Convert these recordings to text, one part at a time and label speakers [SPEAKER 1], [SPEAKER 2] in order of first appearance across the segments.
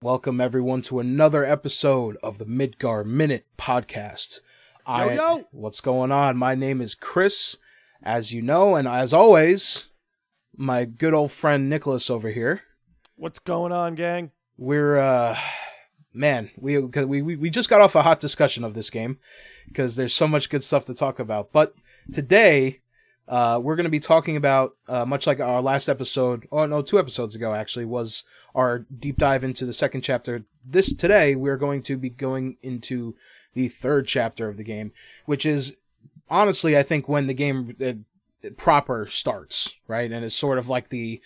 [SPEAKER 1] Welcome everyone to another episode of the Midgar Minute podcast. I,
[SPEAKER 2] yo.
[SPEAKER 1] What's going on? My name is Chris, as you know, and as always, my good old friend Nicholas over here.
[SPEAKER 2] What's going on, gang?
[SPEAKER 1] We're uh man, we we we just got off a hot discussion of this game because there's so much good stuff to talk about. But today, uh, we're going to be talking about uh, much like our last episode, oh no, two episodes ago actually was our deep dive into the second chapter. This today we're going to be going into the third chapter of the game, which is honestly I think when the game uh, proper starts, right? And it's sort of like the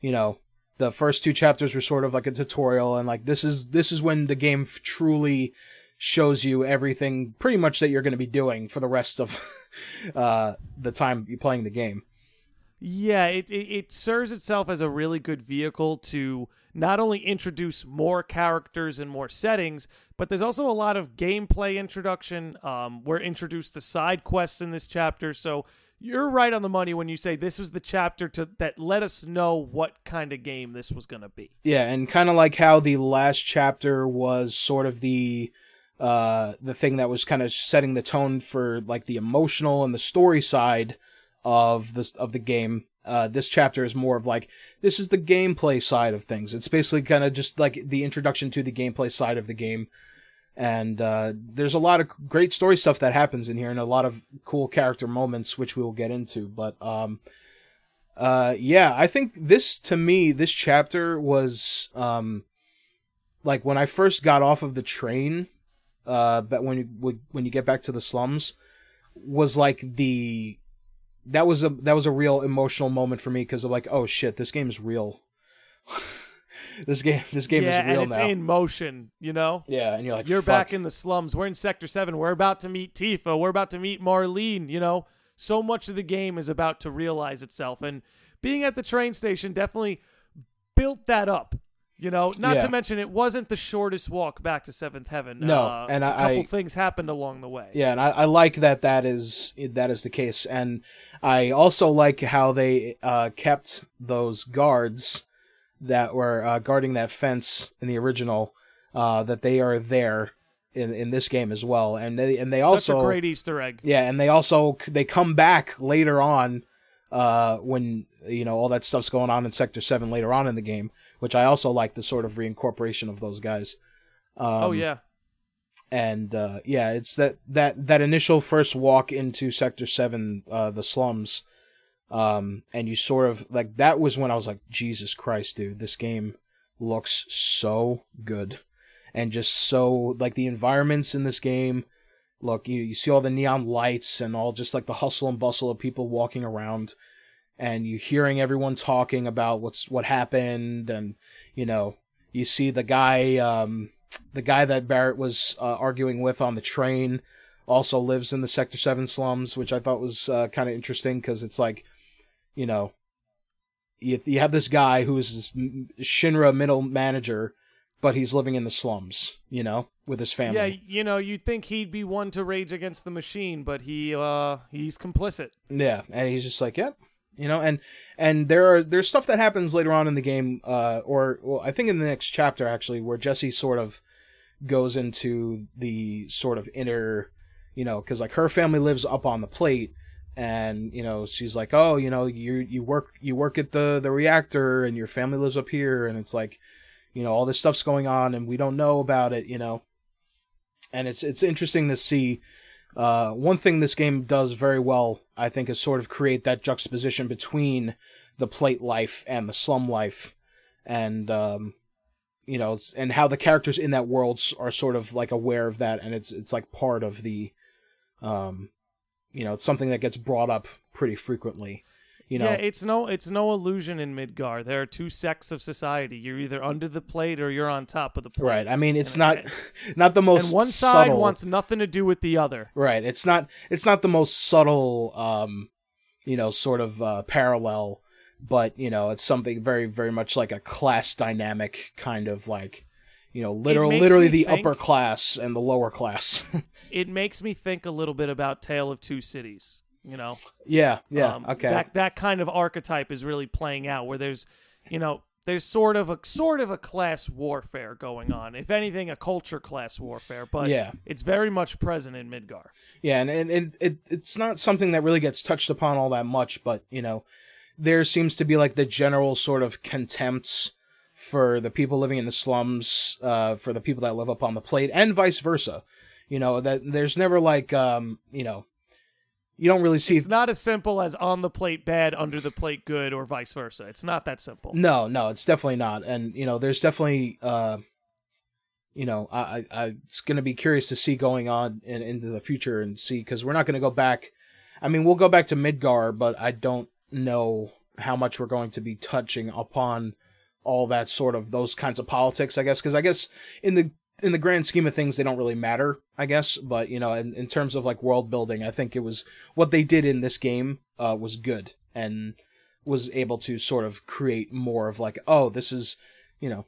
[SPEAKER 1] you know the first two chapters were sort of like a tutorial and like this is this is when the game truly shows you everything pretty much that you're going to be doing for the rest of uh the time you're playing the game
[SPEAKER 2] Yeah, it, it it serves itself as a really good vehicle to not only introduce more characters and more settings, but there's also a lot of gameplay introduction. Um, we're introduced to side quests in this chapter, so you're right on the money when you say this was the chapter to that let us know what kind of game this was going to be.
[SPEAKER 1] yeah and kind of like how the last chapter was sort of the uh the thing that was kind of setting the tone for like the emotional and the story side of the of the game. Uh this chapter is more of like this is the gameplay side of things. It's basically kind of just like the introduction to the gameplay side of the game. And uh there's a lot of great story stuff that happens in here and a lot of cool character moments which we will get into. But um uh yeah i think this to me this chapter was um like when i first got off of the train uh but when you when you get back to the slums was like the that was a that was a real emotional moment for me because of like oh shit this game is real this game this game
[SPEAKER 2] yeah,
[SPEAKER 1] is real
[SPEAKER 2] and it's
[SPEAKER 1] now
[SPEAKER 2] in motion, you know?
[SPEAKER 1] yeah and you're like
[SPEAKER 2] You're
[SPEAKER 1] fuck.
[SPEAKER 2] back in the slums. We're in Sector 7. We're about to meet Tifa. We're about to meet Marlene. You know, so much of the game is about to realize itself. And being at the train station definitely built that up. You know, not
[SPEAKER 1] Yeah.
[SPEAKER 2] to mention it wasn't the shortest walk back to Seventh Heaven.
[SPEAKER 1] No,
[SPEAKER 2] uh,
[SPEAKER 1] and
[SPEAKER 2] a
[SPEAKER 1] I-
[SPEAKER 2] couple
[SPEAKER 1] I-
[SPEAKER 2] things happened along the way.
[SPEAKER 1] Yeah, and I, I like that that is that is the case, and I also like how they uh, kept those guards that were uh, guarding that fence in the original. Uh, that they are there in in this game as well, and they and they
[SPEAKER 2] Such
[SPEAKER 1] also
[SPEAKER 2] a great Easter egg.
[SPEAKER 1] yeah, and they also they come back later on uh, when you know all that stuff's going on in Sector Seven later on in the game, which I also like the sort of reincorporation of those guys. Um,
[SPEAKER 2] oh yeah,
[SPEAKER 1] and uh, yeah, it's that that that initial first walk into Sector Seven, uh, the slums, um, and you sort of like that was when I was like, Jesus Christ, dude, this game looks so good, and just so like the environments in this game. Look, you you see all the neon lights and all just like the hustle and bustle of people walking around, and you hearing everyone talking about what's what happened, and you know you see the guy um the guy that Barrett was uh, arguing with on the train also lives in the Sector 7 slums, which I thought was uh, kind of interesting because it's like, you know, you, you have this guy who's this Shinra middle manager, but he's living in the slums, you know, with his family.
[SPEAKER 2] yeah. You know, you'd think he'd be one to rage against the machine, but he uh he's complicit.
[SPEAKER 1] Yeah, and he's just like, yep, you know, and and there are there's stuff that happens later on in the game, uh, or well, I think in the next chapter actually, where Jesse sort of goes into the sort of inner, you know, because like her family lives up on the plate, and you know she's like, oh, you know, you you work you work at the the reactor, and your family lives up here, and it's like, you know, all this stuff's going on, and we don't know about it, you know, and it's it's interesting to see. Uh, one thing this game does very well, I think, is sort of create that juxtaposition between the plate life and the slum life, and um, you know, and how the characters in that world are sort of like aware of that, and it's it's like part of the, um, you know, it's something that gets brought up pretty frequently. You know,
[SPEAKER 2] yeah, it's no it's no illusion in Midgar. There are two sects of society. You're either under the plate or you're on top of the plate.
[SPEAKER 1] right? I mean, it's
[SPEAKER 2] And-
[SPEAKER 1] not not the most
[SPEAKER 2] And one side
[SPEAKER 1] subtle-
[SPEAKER 2] wants nothing to do with the other.
[SPEAKER 1] Right. It's not it's not the most subtle um you know sort of uh parallel but you know it's something very very much like a class dynamic kind of like you know literal literally the
[SPEAKER 2] think-
[SPEAKER 1] upper class and the lower class.
[SPEAKER 2] It makes me think a little bit about Tale of Two Cities. You know,
[SPEAKER 1] yeah, yeah.
[SPEAKER 2] Um,
[SPEAKER 1] okay.
[SPEAKER 2] That that kind of archetype is really playing out where there's, you know, there's sort of a sort of a class warfare going on. If anything, a culture class warfare, but
[SPEAKER 1] Yeah.
[SPEAKER 2] it's very much present in Midgar.
[SPEAKER 1] Yeah, and, and, and it it's not something that really gets touched upon all that much, but you know, there seems to be like the general sort of contempt for the people living in the slums, uh, for the people that live up on the plate, and vice versa. You know that there's never like um, you know, you don't really see
[SPEAKER 2] It's not as simple as on the plate bad, under the plate good, or vice versa. It's not that simple.
[SPEAKER 1] No, no, it's definitely not. And you know, there's definitely uh you know, I I I- it's going to be curious to see going on in, into the future and see cuz we're not going to go back I mean, we'll go back to Midgar, but I don't know how much we're going to be touching upon all that sort of those kinds of politics, I guess, cuz I guess in the in the grand scheme of things they don't really matter, I guess, but you know, in, in terms of like world building, I think it was what they did in this game uh was good and was able to sort of create more of like, oh, this is, you know,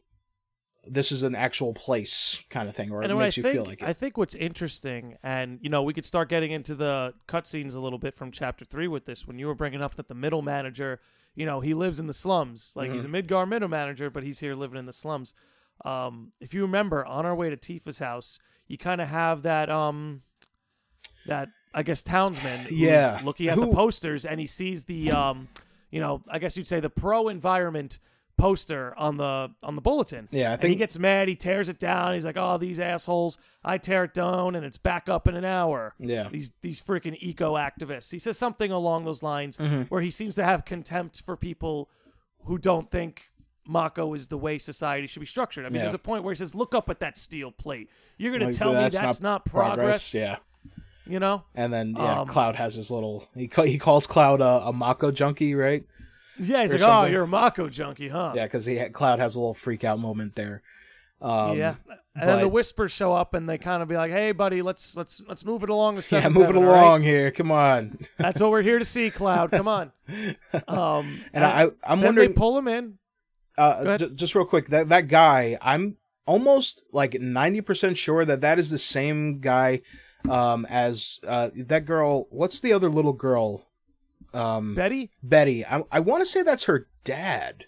[SPEAKER 1] this is an actual place kind of thing, or it
[SPEAKER 2] and what I
[SPEAKER 1] makes you
[SPEAKER 2] think,
[SPEAKER 1] feel like it.
[SPEAKER 2] I think what's interesting, and you know, we could start getting into the cutscenes a little bit from chapter three with this. When you were bringing up that the middle manager, you know, he lives in the slums, like he's a
[SPEAKER 1] Mm-hmm.
[SPEAKER 2] Midgar middle manager, but he's here living in the slums. Um, if you remember, on our way to Tifa's house, you kind of have that, um, that I guess townsman, who's
[SPEAKER 1] Yeah.
[SPEAKER 2] looking at the posters, and he sees the, um, you know, I guess you'd say the pro environment poster on the on the bulletin.
[SPEAKER 1] Yeah, I
[SPEAKER 2] and he gets mad. He tears it down. He's like, "Oh, these assholes! I tear it down, and it's back up in an hour."
[SPEAKER 1] Yeah.
[SPEAKER 2] these these freaking eco activists. He says something along those lines
[SPEAKER 1] Mm-hmm.
[SPEAKER 2] where he seems to have contempt for people who don't think Mako is the way society should be structured. I mean,
[SPEAKER 1] Yeah.
[SPEAKER 2] there's a point where he says, "Look up at that steel plate. You're gonna
[SPEAKER 1] Like,
[SPEAKER 2] tell me that's not, progress."
[SPEAKER 1] Yeah,
[SPEAKER 2] You know?
[SPEAKER 1] and then yeah,
[SPEAKER 2] Um,
[SPEAKER 1] Cloud has his little. He ca- he calls Cloud a, a Mako junkie, right?
[SPEAKER 2] Yeah, he's
[SPEAKER 1] Or
[SPEAKER 2] like, "Oh, you're a Mako junkie, huh?"
[SPEAKER 1] Yeah, because he Cloud has a little freak out moment there. Um,
[SPEAKER 2] yeah. And then the whispers show up, and they kind of be like, "Hey, buddy, let's let's let's move it along the
[SPEAKER 1] Yeah, move it
[SPEAKER 2] all right?
[SPEAKER 1] along here. Come on.
[SPEAKER 2] That's what we're here to see, Cloud. Come on. Um,
[SPEAKER 1] And I, I'm wondering.
[SPEAKER 2] they pull him in.
[SPEAKER 1] Uh, just real quick, that that guy, I'm almost like ninety percent sure that that is the same guy um, as uh, that girl. What's the other little girl? Um,
[SPEAKER 2] Betty.
[SPEAKER 1] Betty. I I want to say that's her dad.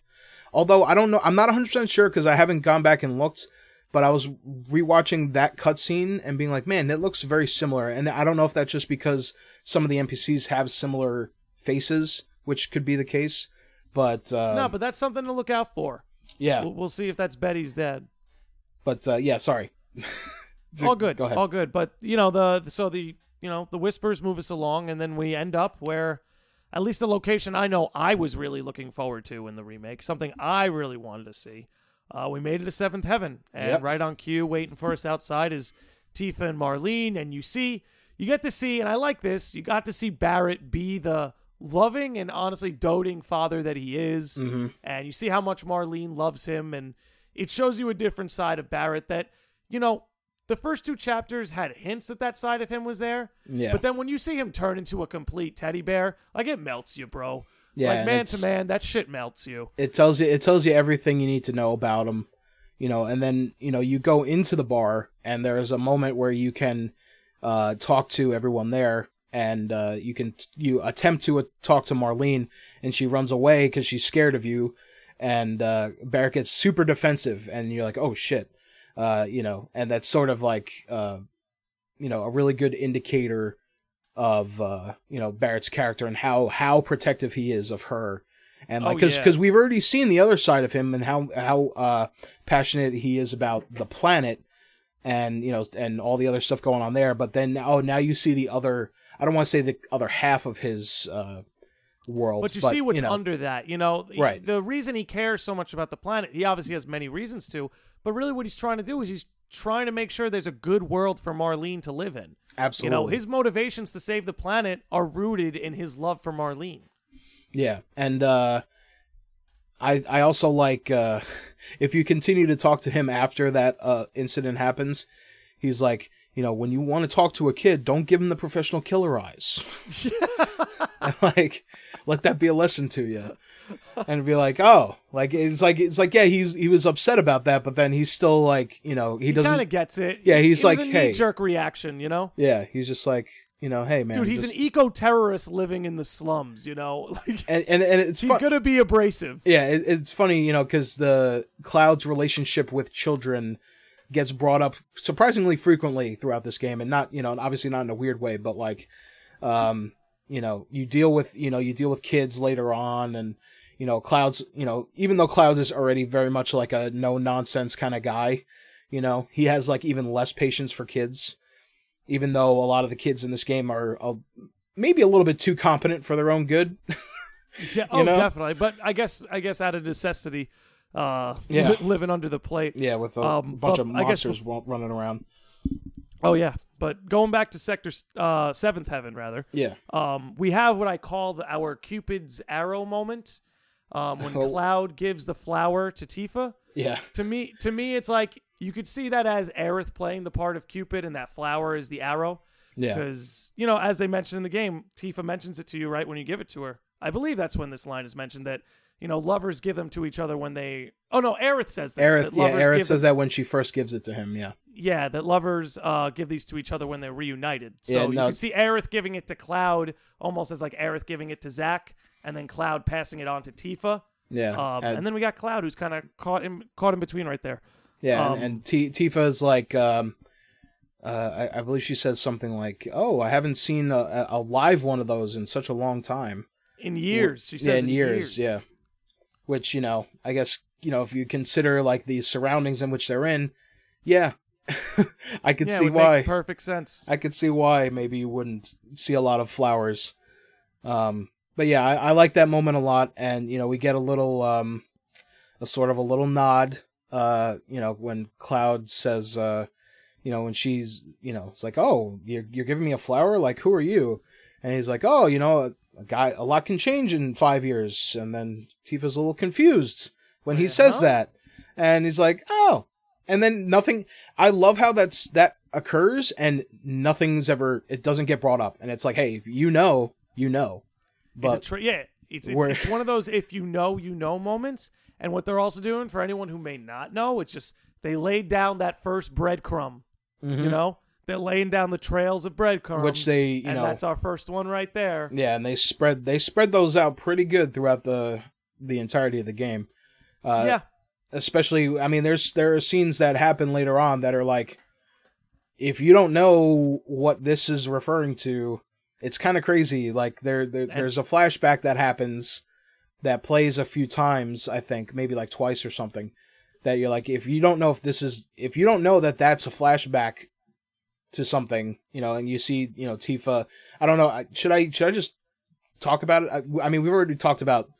[SPEAKER 1] Although I don't know, I'm not 100 percent sure because I haven't gone back and looked. But I was rewatching that cutscene and being like, man, it looks very similar. And I don't know if that's just because some of the NPCs have similar faces, which could be the case. But uh,
[SPEAKER 2] no, but that's something to look out for.
[SPEAKER 1] yeah,
[SPEAKER 2] We'll, we'll see if that's Betty's dad.
[SPEAKER 1] But uh, yeah, sorry.
[SPEAKER 2] all good
[SPEAKER 1] Go ahead.
[SPEAKER 2] all good but you know the so the you know the whispers move us along and then we end up where at least the location i know i was really looking forward to in the remake something i really wanted to see uh, we made it to seventh heaven and
[SPEAKER 1] Yep.
[SPEAKER 2] right on cue waiting for us outside is tifa and marlene and you see you get to see and i like this you got to see barrett be the loving and honestly doting father that he is
[SPEAKER 1] Mm-hmm.
[SPEAKER 2] and you see how much marlene loves him and it shows you a different side of barrett that you know the first two chapters had hints that that side of him was there.
[SPEAKER 1] Yeah.
[SPEAKER 2] But then when you see him turn into a complete teddy bear, like it melts you, bro.
[SPEAKER 1] Yeah,
[SPEAKER 2] Like man to man, that shit melts you.
[SPEAKER 1] it tells you it tells you everything you need to know about him, you know. And then you know you go into the bar, and there's a moment where you can uh, talk to everyone there, and uh, you can you attempt to uh, talk to Marlene, and she runs away because she's scared of you, and uh, Barrett gets super defensive, and you're like, oh shit, uh, you know, and that's sort of like uh, you know a really good indicator of uh, you know Barrett's character and how how protective he is of her, and like
[SPEAKER 2] Oh,
[SPEAKER 1] because
[SPEAKER 2] yeah.
[SPEAKER 1] because we've already seen the other side of him and how how uh, passionate he is about the planet, and you know and all the other stuff going on there. But then oh now you see the other I don't want to say the other half of his uh, world,
[SPEAKER 2] But you see what's
[SPEAKER 1] know,
[SPEAKER 2] under that, you know.
[SPEAKER 1] Right.
[SPEAKER 2] The reason he cares so much about the planet, he obviously has many reasons to, but really what he's trying to do is he's trying to make sure there's a good world for Marlene to live in.
[SPEAKER 1] absolutely
[SPEAKER 2] You know, his motivations to save the planet are rooted in his love for Marlene.
[SPEAKER 1] Yeah, and uh, I I also like uh, if you continue to talk to him after that uh, incident happens, he's like, you know, when you want to talk to a kid, don't give him the professional killer eyes. Like, let that be a lesson to you, and be like, oh, like it's like it's like yeah, he's he was upset about that, but then he's still like, you know, he,
[SPEAKER 2] He
[SPEAKER 1] doesn't.
[SPEAKER 2] kind of gets it.
[SPEAKER 1] Yeah, he's
[SPEAKER 2] it
[SPEAKER 1] like,
[SPEAKER 2] a
[SPEAKER 1] hey.
[SPEAKER 2] jerk reaction, you know.
[SPEAKER 1] yeah, he's just like, You know, hey man,
[SPEAKER 2] Dude, he's an eco terrorist living in the slums. You know, like
[SPEAKER 1] and and, and it's
[SPEAKER 2] he's gonna be abrasive.
[SPEAKER 1] Yeah, it, it's funny, you know, because the Cloud's relationship with children gets brought up surprisingly frequently throughout this game, and not, you know, obviously not in a weird way, but like, um, you know, you deal with, you know, you deal with kids later on, and you know, Cloud's, you know, even though Clouds is already very much like a no nonsense kind of guy, you know, he has like even less patience for kids, even though a lot of the kids in this game are uh, maybe a little bit too competent for their own good.
[SPEAKER 2] Yeah, oh,
[SPEAKER 1] know?
[SPEAKER 2] definitely. But I guess I guess out of necessity, uh,
[SPEAKER 1] Yeah.
[SPEAKER 2] li- living under the plate.
[SPEAKER 1] Yeah, with a
[SPEAKER 2] Um,
[SPEAKER 1] bunch
[SPEAKER 2] but
[SPEAKER 1] of
[SPEAKER 2] I guess
[SPEAKER 1] monsters running around.
[SPEAKER 2] Oh yeah, but going back to Sector uh, Seventh Heaven, rather,
[SPEAKER 1] Yeah,
[SPEAKER 2] um, we have what I call the, our Cupid's arrow moment. Um, when
[SPEAKER 1] Oh.
[SPEAKER 2] Cloud gives the flower to Tifa,
[SPEAKER 1] yeah,
[SPEAKER 2] to me, to me, it's like you could see that as Aerith playing the part of Cupid, and that flower is the arrow.
[SPEAKER 1] yeah,
[SPEAKER 2] Because you know, as they mentioned in the game, Tifa mentions it to you right when you give it to her. I believe that's when this line is mentioned that you know lovers give them to each other when they. Oh no, Aerith says this.
[SPEAKER 1] Aerith.
[SPEAKER 2] that
[SPEAKER 1] Yeah, Aerith says
[SPEAKER 2] them-
[SPEAKER 1] that when she first gives it to him. Yeah,
[SPEAKER 2] yeah, that lovers uh, give these to each other when they're reunited. So
[SPEAKER 1] Yeah,
[SPEAKER 2] you can see Aerith giving it to Cloud almost as like Aerith giving it to Zack, and then Cloud passing it on to Tifa.
[SPEAKER 1] yeah,
[SPEAKER 2] Um,
[SPEAKER 1] and,
[SPEAKER 2] and then we got Cloud who's kind of caught in caught in between right there.
[SPEAKER 1] yeah,
[SPEAKER 2] um,
[SPEAKER 1] and, and T- Tifa's like, um, uh, I, I believe she says something like, "Oh, I haven't seen a, a- live one of those in such a long time."
[SPEAKER 2] In years, she
[SPEAKER 1] yeah,
[SPEAKER 2] says.
[SPEAKER 1] in years, yeah. Which you know, I guess you know if you consider like the surroundings in which they're in, yeah, I could
[SPEAKER 2] Yeah, it
[SPEAKER 1] see why.
[SPEAKER 2] perfect sense.
[SPEAKER 1] I could see why maybe you wouldn't see a lot of flowers. Um, but yeah, I, I like that moment a lot, and you know, we get a little, um, a sort of a little nod. Uh, you know, when Cloud says, uh, you know, when she's, you know, it's like, oh, you're you're giving me a flower, like who are you? And he's like, oh, you know, a, guy, a lot can change in five years, and then Tifa's a little confused when he
[SPEAKER 2] Wait,
[SPEAKER 1] says that, and he's like, oh, and then nothing. I love how that's that occurs and nothing's ever it doesn't get brought up and it's like hey if you know you know
[SPEAKER 2] It's
[SPEAKER 1] but
[SPEAKER 2] a tra- yeah, it's it's, it's one of those if you know you know moments. And what they're also doing for anyone who may not know, it's just they laid down that first breadcrumb. You mm-hmm. know, they're laying down the trails of breadcrumbs.
[SPEAKER 1] Which they, you
[SPEAKER 2] and
[SPEAKER 1] know-
[SPEAKER 2] that's our first one right there.
[SPEAKER 1] yeah and they spread they spread those out pretty good throughout the the entirety of the game uh
[SPEAKER 2] yeah,
[SPEAKER 1] especially i mean there's there are scenes that happen later on that are like if you don't know what this is referring to it's kind of crazy like there, there there's a flashback that happens that plays a few times i think maybe like twice or something that you're like if you don't know if this is if you don't know that that's a flashback to something you know and you see you know tifa i don't know should i should i just talk about it i, I mean we've already talked about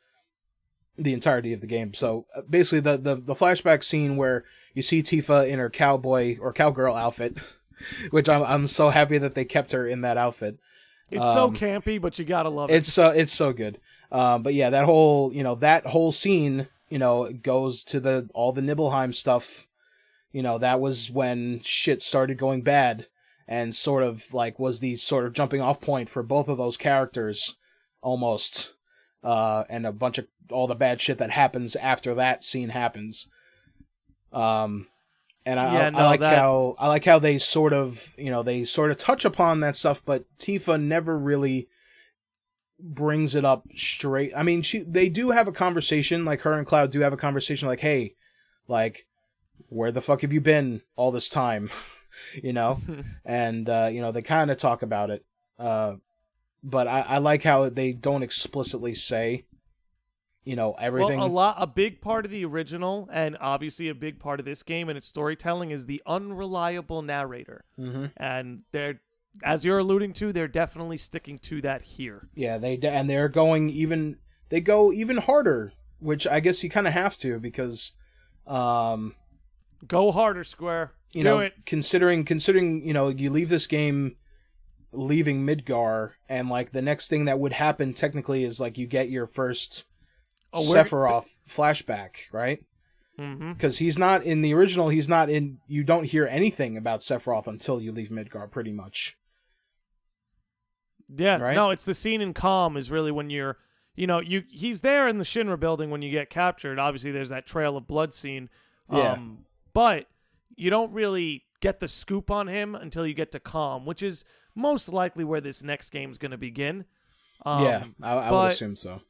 [SPEAKER 1] the entirety of the game. So uh, basically, the, the the flashback scene where you see Tifa in her cowboy or cowgirl outfit, which I'm I'm so happy that they kept her in that outfit.
[SPEAKER 2] it's so
[SPEAKER 1] um,
[SPEAKER 2] campy, but you gotta love it.
[SPEAKER 1] It's so it's so good. Um, but yeah, that whole you know that whole scene you know goes to the all the Nibelheim stuff. You know that was when shit started going bad, and sort of like was the sort of jumping off point for both of those characters, almost. Uh, and a bunch of all the bad shit that happens after that scene happens. Um, and I,
[SPEAKER 2] Yeah,
[SPEAKER 1] I,
[SPEAKER 2] no,
[SPEAKER 1] I like
[SPEAKER 2] that-
[SPEAKER 1] how I like how they sort of you know they sort of touch upon that stuff, but Tifa never really brings it up straight. I mean, she they do have a conversation, like her and Cloud do have a conversation, like, hey, like, where the fuck have you been all this time? you know, and uh, you know they kind of talk about it. Uh, but I, I like how they don't explicitly say, you know, everything.
[SPEAKER 2] Well, a lot, a big part of the original, and obviously a big part of this game and its storytelling is the unreliable narrator.
[SPEAKER 1] hmm
[SPEAKER 2] And they're, as you're alluding to, they're definitely sticking to that here.
[SPEAKER 1] Yeah, they d- and they're going even they go even harder, which I guess you kind of have to because, um,
[SPEAKER 2] Go harder, Square.
[SPEAKER 1] you
[SPEAKER 2] Do
[SPEAKER 1] know,
[SPEAKER 2] it.
[SPEAKER 1] considering considering you know you leave this game leaving Midgar, and like the next thing that would happen technically is like you get your first
[SPEAKER 2] Oh,
[SPEAKER 1] Sephiroth flashback, right?
[SPEAKER 2] Mm-hmm.
[SPEAKER 1] Because he's not in the original. He's not in. You don't hear anything about Sephiroth until you leave Midgar, pretty much.
[SPEAKER 2] Yeah,
[SPEAKER 1] Right?
[SPEAKER 2] no, it's the scene in Kalm is really when you're, you know, you he's there in the Shinra building when you get captured. Obviously, there's that trail of blood scene.
[SPEAKER 1] Yeah.
[SPEAKER 2] But you don't really get the scoop on him until you get to Kalm, which is most likely where this next game is going to begin. Um,
[SPEAKER 1] yeah, I, I would assume so.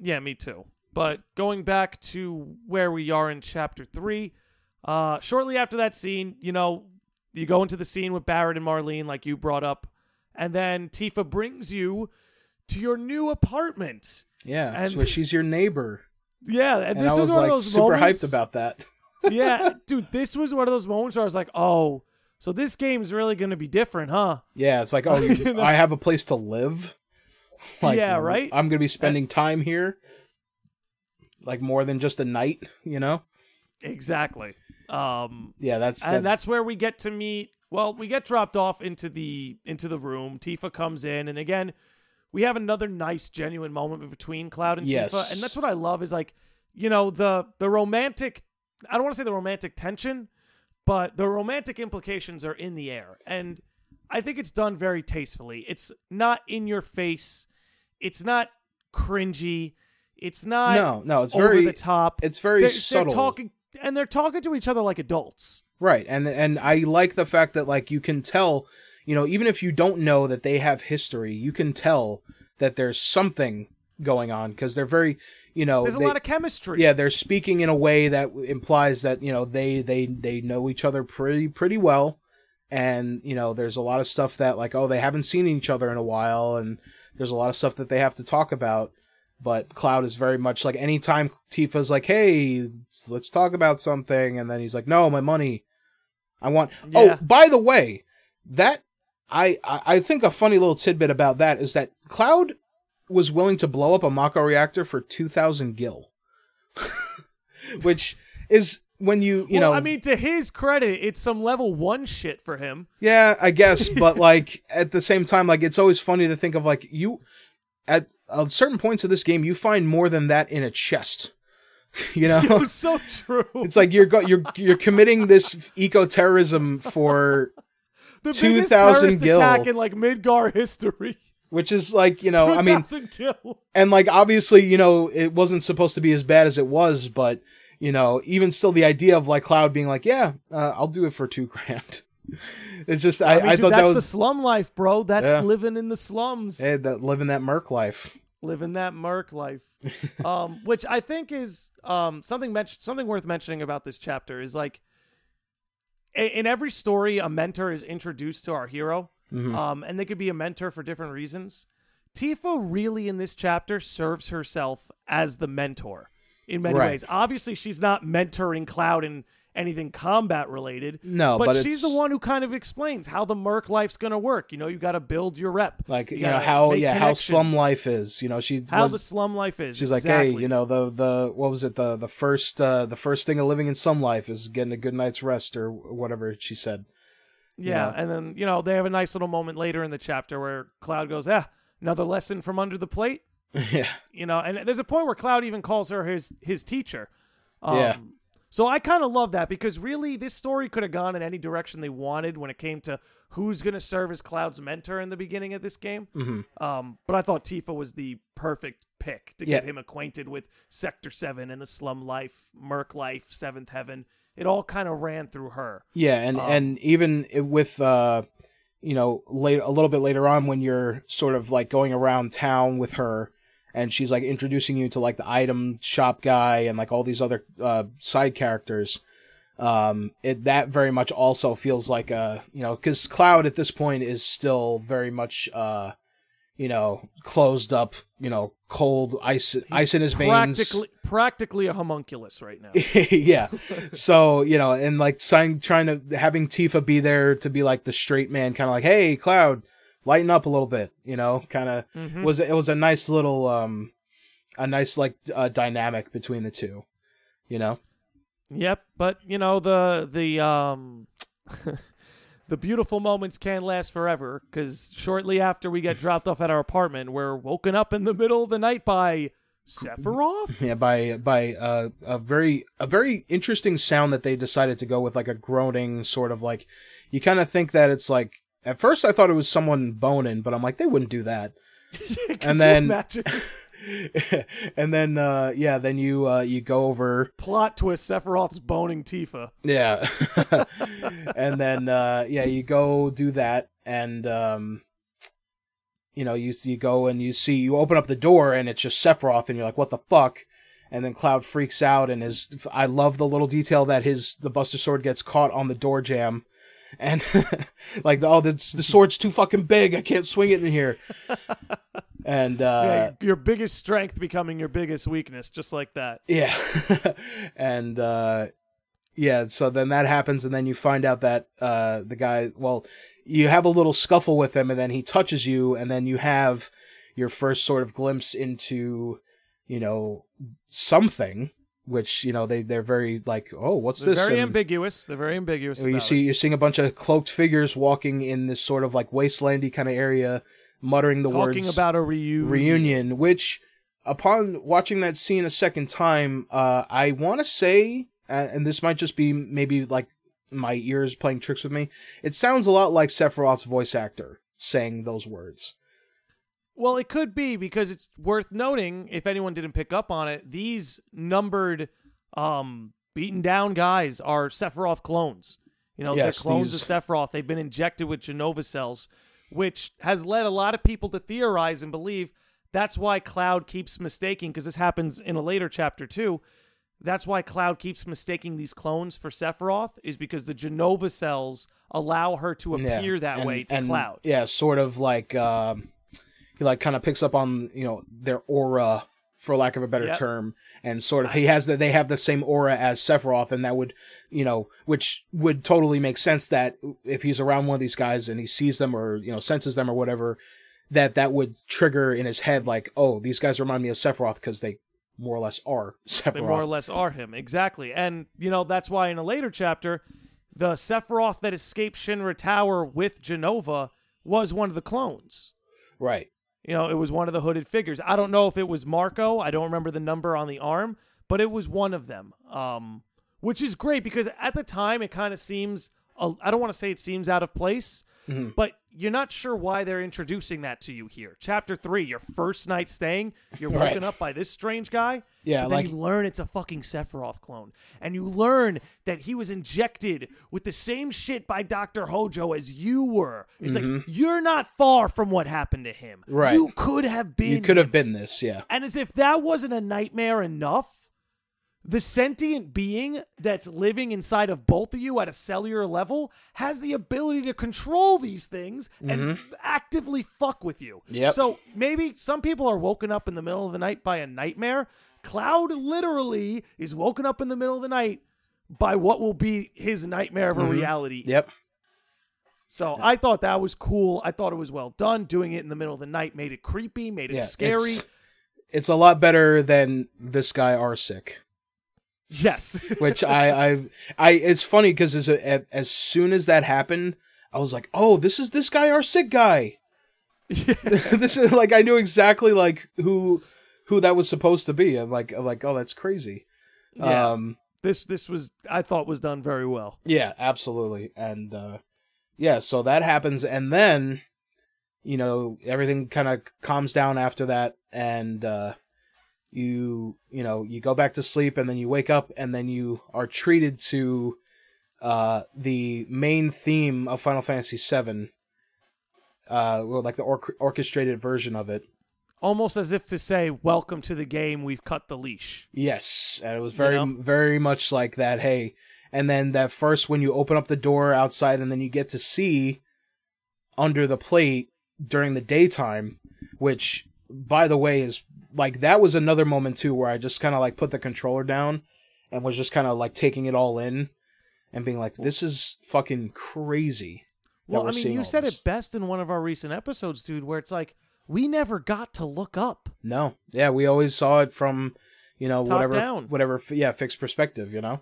[SPEAKER 2] Yeah, me too. But going back to where we are in chapter three, uh, shortly after that scene, you know, you go into the scene with Barrett and Marlene, like you brought up, and then Tifa brings you to your new apartment.
[SPEAKER 1] Yeah,
[SPEAKER 2] And-
[SPEAKER 1] so she's your neighbor,
[SPEAKER 2] Yeah, and,
[SPEAKER 1] and
[SPEAKER 2] this
[SPEAKER 1] I was
[SPEAKER 2] was one
[SPEAKER 1] like
[SPEAKER 2] of those
[SPEAKER 1] super
[SPEAKER 2] moments.
[SPEAKER 1] hyped about that.
[SPEAKER 2] Yeah, dude, this was one of those moments where I was like, oh, so this game's really going to be different, huh?
[SPEAKER 1] Yeah, it's like, oh, you,
[SPEAKER 2] know?
[SPEAKER 1] I have a place to live.
[SPEAKER 2] Yeah, right?
[SPEAKER 1] I'm gonna be spending time here, like more than just a night. You know?
[SPEAKER 2] Exactly. Um,
[SPEAKER 1] Yeah, that's
[SPEAKER 2] and
[SPEAKER 1] that,
[SPEAKER 2] that's where we get to meet well we get dropped off into the into the room tifa comes in and again we have another nice genuine moment between cloud and
[SPEAKER 1] Yes.
[SPEAKER 2] tifa and that's what i love is like you know the the romantic i don't want to say the romantic tension but the romantic implications are in the air and i think it's done very tastefully it's not in your face it's not cringy it's not
[SPEAKER 1] no, no. It's
[SPEAKER 2] over
[SPEAKER 1] very,
[SPEAKER 2] the top
[SPEAKER 1] it's very
[SPEAKER 2] they're,
[SPEAKER 1] subtle.
[SPEAKER 2] they're talking and they're talking to each other like adults
[SPEAKER 1] Right. And and I like the fact that like you can tell, you know, even if you don't know that they have history, you can tell that there's something going on because they're very, you know,
[SPEAKER 2] there's a lot of chemistry
[SPEAKER 1] yeah, they're speaking in a way that implies that, you know, they they they know each other pretty pretty well. And, you know, there's a lot of stuff that like, oh, they haven't seen each other in a while and there's a lot of stuff that they have to talk about. But Cloud is very much like anytime Tifa's like, "Hey, let's talk about something," and then he's like, "No, my money. I want."
[SPEAKER 2] Oh, yeah.
[SPEAKER 1] Oh, by the way, that I I think a funny little tidbit about that is that Cloud was willing to blow up a Mako reactor for two thousand gil, which is when you you
[SPEAKER 2] well,
[SPEAKER 1] know
[SPEAKER 2] I mean, to his credit, it's some level one shit for him.
[SPEAKER 1] Yeah, I guess, but like at the same time, like it's always funny to think of like you at certain points of this game, you find more than that in a chest. You know,
[SPEAKER 2] was so true.
[SPEAKER 1] it's like you're go- you're you're committing this eco terrorism for,
[SPEAKER 2] the biggest
[SPEAKER 1] 2,000
[SPEAKER 2] terrorist
[SPEAKER 1] gil.
[SPEAKER 2] attack in like Midgar history.
[SPEAKER 1] Which is like you know, I mean,
[SPEAKER 2] 2,000 gil.
[SPEAKER 1] and like obviously you know it wasn't supposed to be as bad as it was, but you know, even still, the idea of like Cloud being like, yeah, uh, I'll do it for two grand. It's just I,
[SPEAKER 2] I, mean,
[SPEAKER 1] I
[SPEAKER 2] dude,
[SPEAKER 1] thought
[SPEAKER 2] that's
[SPEAKER 1] that
[SPEAKER 2] the slum life, bro. That's
[SPEAKER 1] Yeah.
[SPEAKER 2] living in the slums,
[SPEAKER 1] hey, that living that merc life.
[SPEAKER 2] living that merc life. um, which I think is um something men- something worth mentioning about this chapter is like in every story, a mentor is introduced to our hero,
[SPEAKER 1] Mhm.
[SPEAKER 2] um, and they could be a mentor for different reasons. Tifa really in this chapter serves herself as the mentor in many
[SPEAKER 1] Right.
[SPEAKER 2] ways. Obviously, she's not mentoring Cloud in anything combat related.
[SPEAKER 1] No,
[SPEAKER 2] but,
[SPEAKER 1] but
[SPEAKER 2] she's the one who kind of explains how the merc life's gonna work. You know, you got to build your rep,
[SPEAKER 1] like you,
[SPEAKER 2] You
[SPEAKER 1] know how yeah how slum life is you know she
[SPEAKER 2] how
[SPEAKER 1] what-
[SPEAKER 2] the slum life is.
[SPEAKER 1] she's like hey you know the the what was it the the first uh the first thing of living in slum life is getting a good night's rest or whatever she said
[SPEAKER 2] yeah.
[SPEAKER 1] know.
[SPEAKER 2] And then you know they have a nice little moment later in the chapter where Cloud goes, "Ah, another lesson from under the plate."
[SPEAKER 1] yeah
[SPEAKER 2] You know, and there's a point where Cloud even calls her his his teacher. Um,
[SPEAKER 1] Yeah.
[SPEAKER 2] So I kind of love that because really this story could have gone in any direction they wanted when it came to who's going to serve as Cloud's mentor in the beginning of this game.
[SPEAKER 1] hmm
[SPEAKER 2] Um, but I thought Tifa was the perfect pick to
[SPEAKER 1] Yeah.
[SPEAKER 2] get him acquainted with Sector 7 and the slum life, Merc life, Seventh Heaven. It all kind of ran through her.
[SPEAKER 1] yeah and
[SPEAKER 2] Um,
[SPEAKER 1] and even with uh you know late a little bit later on when you're sort of like going around town with her and she's like introducing you to like the item shop guy and like all these other uh side characters um it that very much also feels like a you know because cloud at this point is still very much uh you know closed up you know cold ice ice in his veins
[SPEAKER 2] Practically, practically a homunculus right now.
[SPEAKER 1] yeah so you know and like trying trying to having tifa be there to be like the straight man kind of like hey cloud lighten up a little bit you know kind of
[SPEAKER 2] Mhm.
[SPEAKER 1] was it was a nice little um a nice like uh, dynamic between the two you know
[SPEAKER 2] Yep, but you know the the um the beautiful moments can't last forever because shortly after we get dropped off at our apartment, we're woken up in the middle of the night by Sephiroth.
[SPEAKER 1] yeah by by uh, a very a very interesting sound that they decided to go with like a groaning sort of like you kind of think that it's like at first i thought it was someone boning but i'm like they wouldn't do that And then-? and then uh yeah, then you uh you go over
[SPEAKER 2] Plot twist: Sephiroth's boning Tifa.
[SPEAKER 1] yeah. and then uh yeah, you go do that and um you know, you you go and you see you open up the door and it's just Sephiroth and you're like, "What the fuck?" And then Cloud freaks out and is I love the little detail that his the Buster Sword gets caught on the door jam and like oh the, the sword's too fucking big i can't swing it in here and uh
[SPEAKER 2] Yeah, your biggest strength becoming your biggest weakness, just like that.
[SPEAKER 1] yeah and uh yeah so then that happens and then you find out that uh the guy well you have a little scuffle with him and then he touches you and then you have your first sort of glimpse into you know something which you know they they're very like oh what's
[SPEAKER 2] They're
[SPEAKER 1] this
[SPEAKER 2] very
[SPEAKER 1] And-
[SPEAKER 2] ambiguous. They're very ambiguous.
[SPEAKER 1] You see
[SPEAKER 2] it.
[SPEAKER 1] you're seeing a bunch of cloaked figures walking in this sort of like wastelandy kind of area, muttering the
[SPEAKER 2] talking
[SPEAKER 1] words
[SPEAKER 2] about a reunion.
[SPEAKER 1] reunion. Which, upon watching that scene a second time, uh, I want to say, and this might just be maybe like my ears playing tricks with me. It sounds a lot like Sephiroth's voice actor saying those words.
[SPEAKER 2] Well, it could be because it's worth noting if anyone didn't pick up on it. These numbered, um, beaten down guys are Sephiroth clones. You know,
[SPEAKER 1] Yes,
[SPEAKER 2] they're clones
[SPEAKER 1] these-
[SPEAKER 2] of Sephiroth. They've been injected with Jenova cells, which has led a lot of people to theorize and believe that's why Cloud keeps mistaking. Because this happens in a later chapter too. That's why Cloud keeps mistaking these clones for Sephiroth is because the Jenova cells allow her to
[SPEAKER 1] Yeah,
[SPEAKER 2] appear that
[SPEAKER 1] and-
[SPEAKER 2] way to
[SPEAKER 1] and,
[SPEAKER 2] Cloud.
[SPEAKER 1] Yeah, sort of like um, he like kind of picks up on you know their aura, for lack of a better
[SPEAKER 2] Yep.
[SPEAKER 1] term, and sort of he has that they have the same aura as Sephiroth, and that would you know which would totally make sense that if he's around one of these guys and he sees them or you know senses them or whatever, that that would trigger in his head like oh these guys remind me of Sephiroth because they more or less are Sephiroth.
[SPEAKER 2] They more or less are him. Exactly. And, you know, that's why in a later chapter, the Sephiroth that escaped Shinra Tower with Jenova was one of the clones.
[SPEAKER 1] right.
[SPEAKER 2] You know, it was one of the hooded figures. I don't know if it was Marco. I don't remember the number on the arm, but it was one of them. Um, which is great because at the time it kind of seems I don't want to say it seems out of place,
[SPEAKER 1] Mm-hmm.
[SPEAKER 2] but you're not sure why they're introducing that to you here. Chapter 3, your first night staying, you're
[SPEAKER 1] Right.
[SPEAKER 2] woken up by this strange guy.
[SPEAKER 1] Yeah,
[SPEAKER 2] then
[SPEAKER 1] like-
[SPEAKER 2] you learn it's a fucking Sephiroth clone. And you learn that he was injected with the same shit by Dr. Hojo as you were. It's like you're not far from what happened to him.
[SPEAKER 1] Mm-hmm. Right.
[SPEAKER 2] You could have been
[SPEAKER 1] You could have been this, yeah.
[SPEAKER 2] And as if that wasn't a nightmare enough, the sentient being that's living inside of both of you at a cellular level has the ability to control these things and actively fuck with you.
[SPEAKER 1] Mm-hmm. Yep.
[SPEAKER 2] So maybe some people are woken up in the middle of the night by a nightmare. Cloud literally is woken up in the middle of the night by what will be his nightmare of a reality.
[SPEAKER 1] Yep.
[SPEAKER 2] So I thought that was cool. I thought it was well done. Doing it in the middle of the night made it creepy, made it
[SPEAKER 1] Yeah,
[SPEAKER 2] scary.
[SPEAKER 1] It's, it's a lot better than this guy are sick.
[SPEAKER 2] Yes.
[SPEAKER 1] which I, I, I, it's funny because as, a- as soon as that happened, I was like, oh, this is this guy, our sick guy. this is like I knew exactly like who, who that was supposed to be. I'm like, I'm like, oh, that's crazy.
[SPEAKER 2] Yeah.
[SPEAKER 1] Um,
[SPEAKER 2] this this was I thought was done very well.
[SPEAKER 1] yeah, absolutely, and uh, yeah, so that happens, and then, you know, everything kind of calms down after that, and uh, you you know you go back to sleep and then you wake up and then you are treated to uh the main theme of Final Fantasy VII uh well, like the or- orchestrated version of it
[SPEAKER 2] Almost as if to say, "Welcome to the game. We've cut the leash."
[SPEAKER 1] yes and it was very
[SPEAKER 2] know?
[SPEAKER 1] very much like that hey and then that first when you open up the door outside and then you get to see under the plate during the daytime which by the way is like that was another moment too where i just kind of like put the controller down and was just kind of like taking it all in and being like this is fucking crazy
[SPEAKER 2] Well, I mean, you said
[SPEAKER 1] this.
[SPEAKER 2] it best in one of our recent episodes, dude, where it's like we never got to look up.
[SPEAKER 1] no yeah we always saw it from you know
[SPEAKER 2] Top
[SPEAKER 1] whatever
[SPEAKER 2] down.
[SPEAKER 1] whatever yeah fixed perspective you know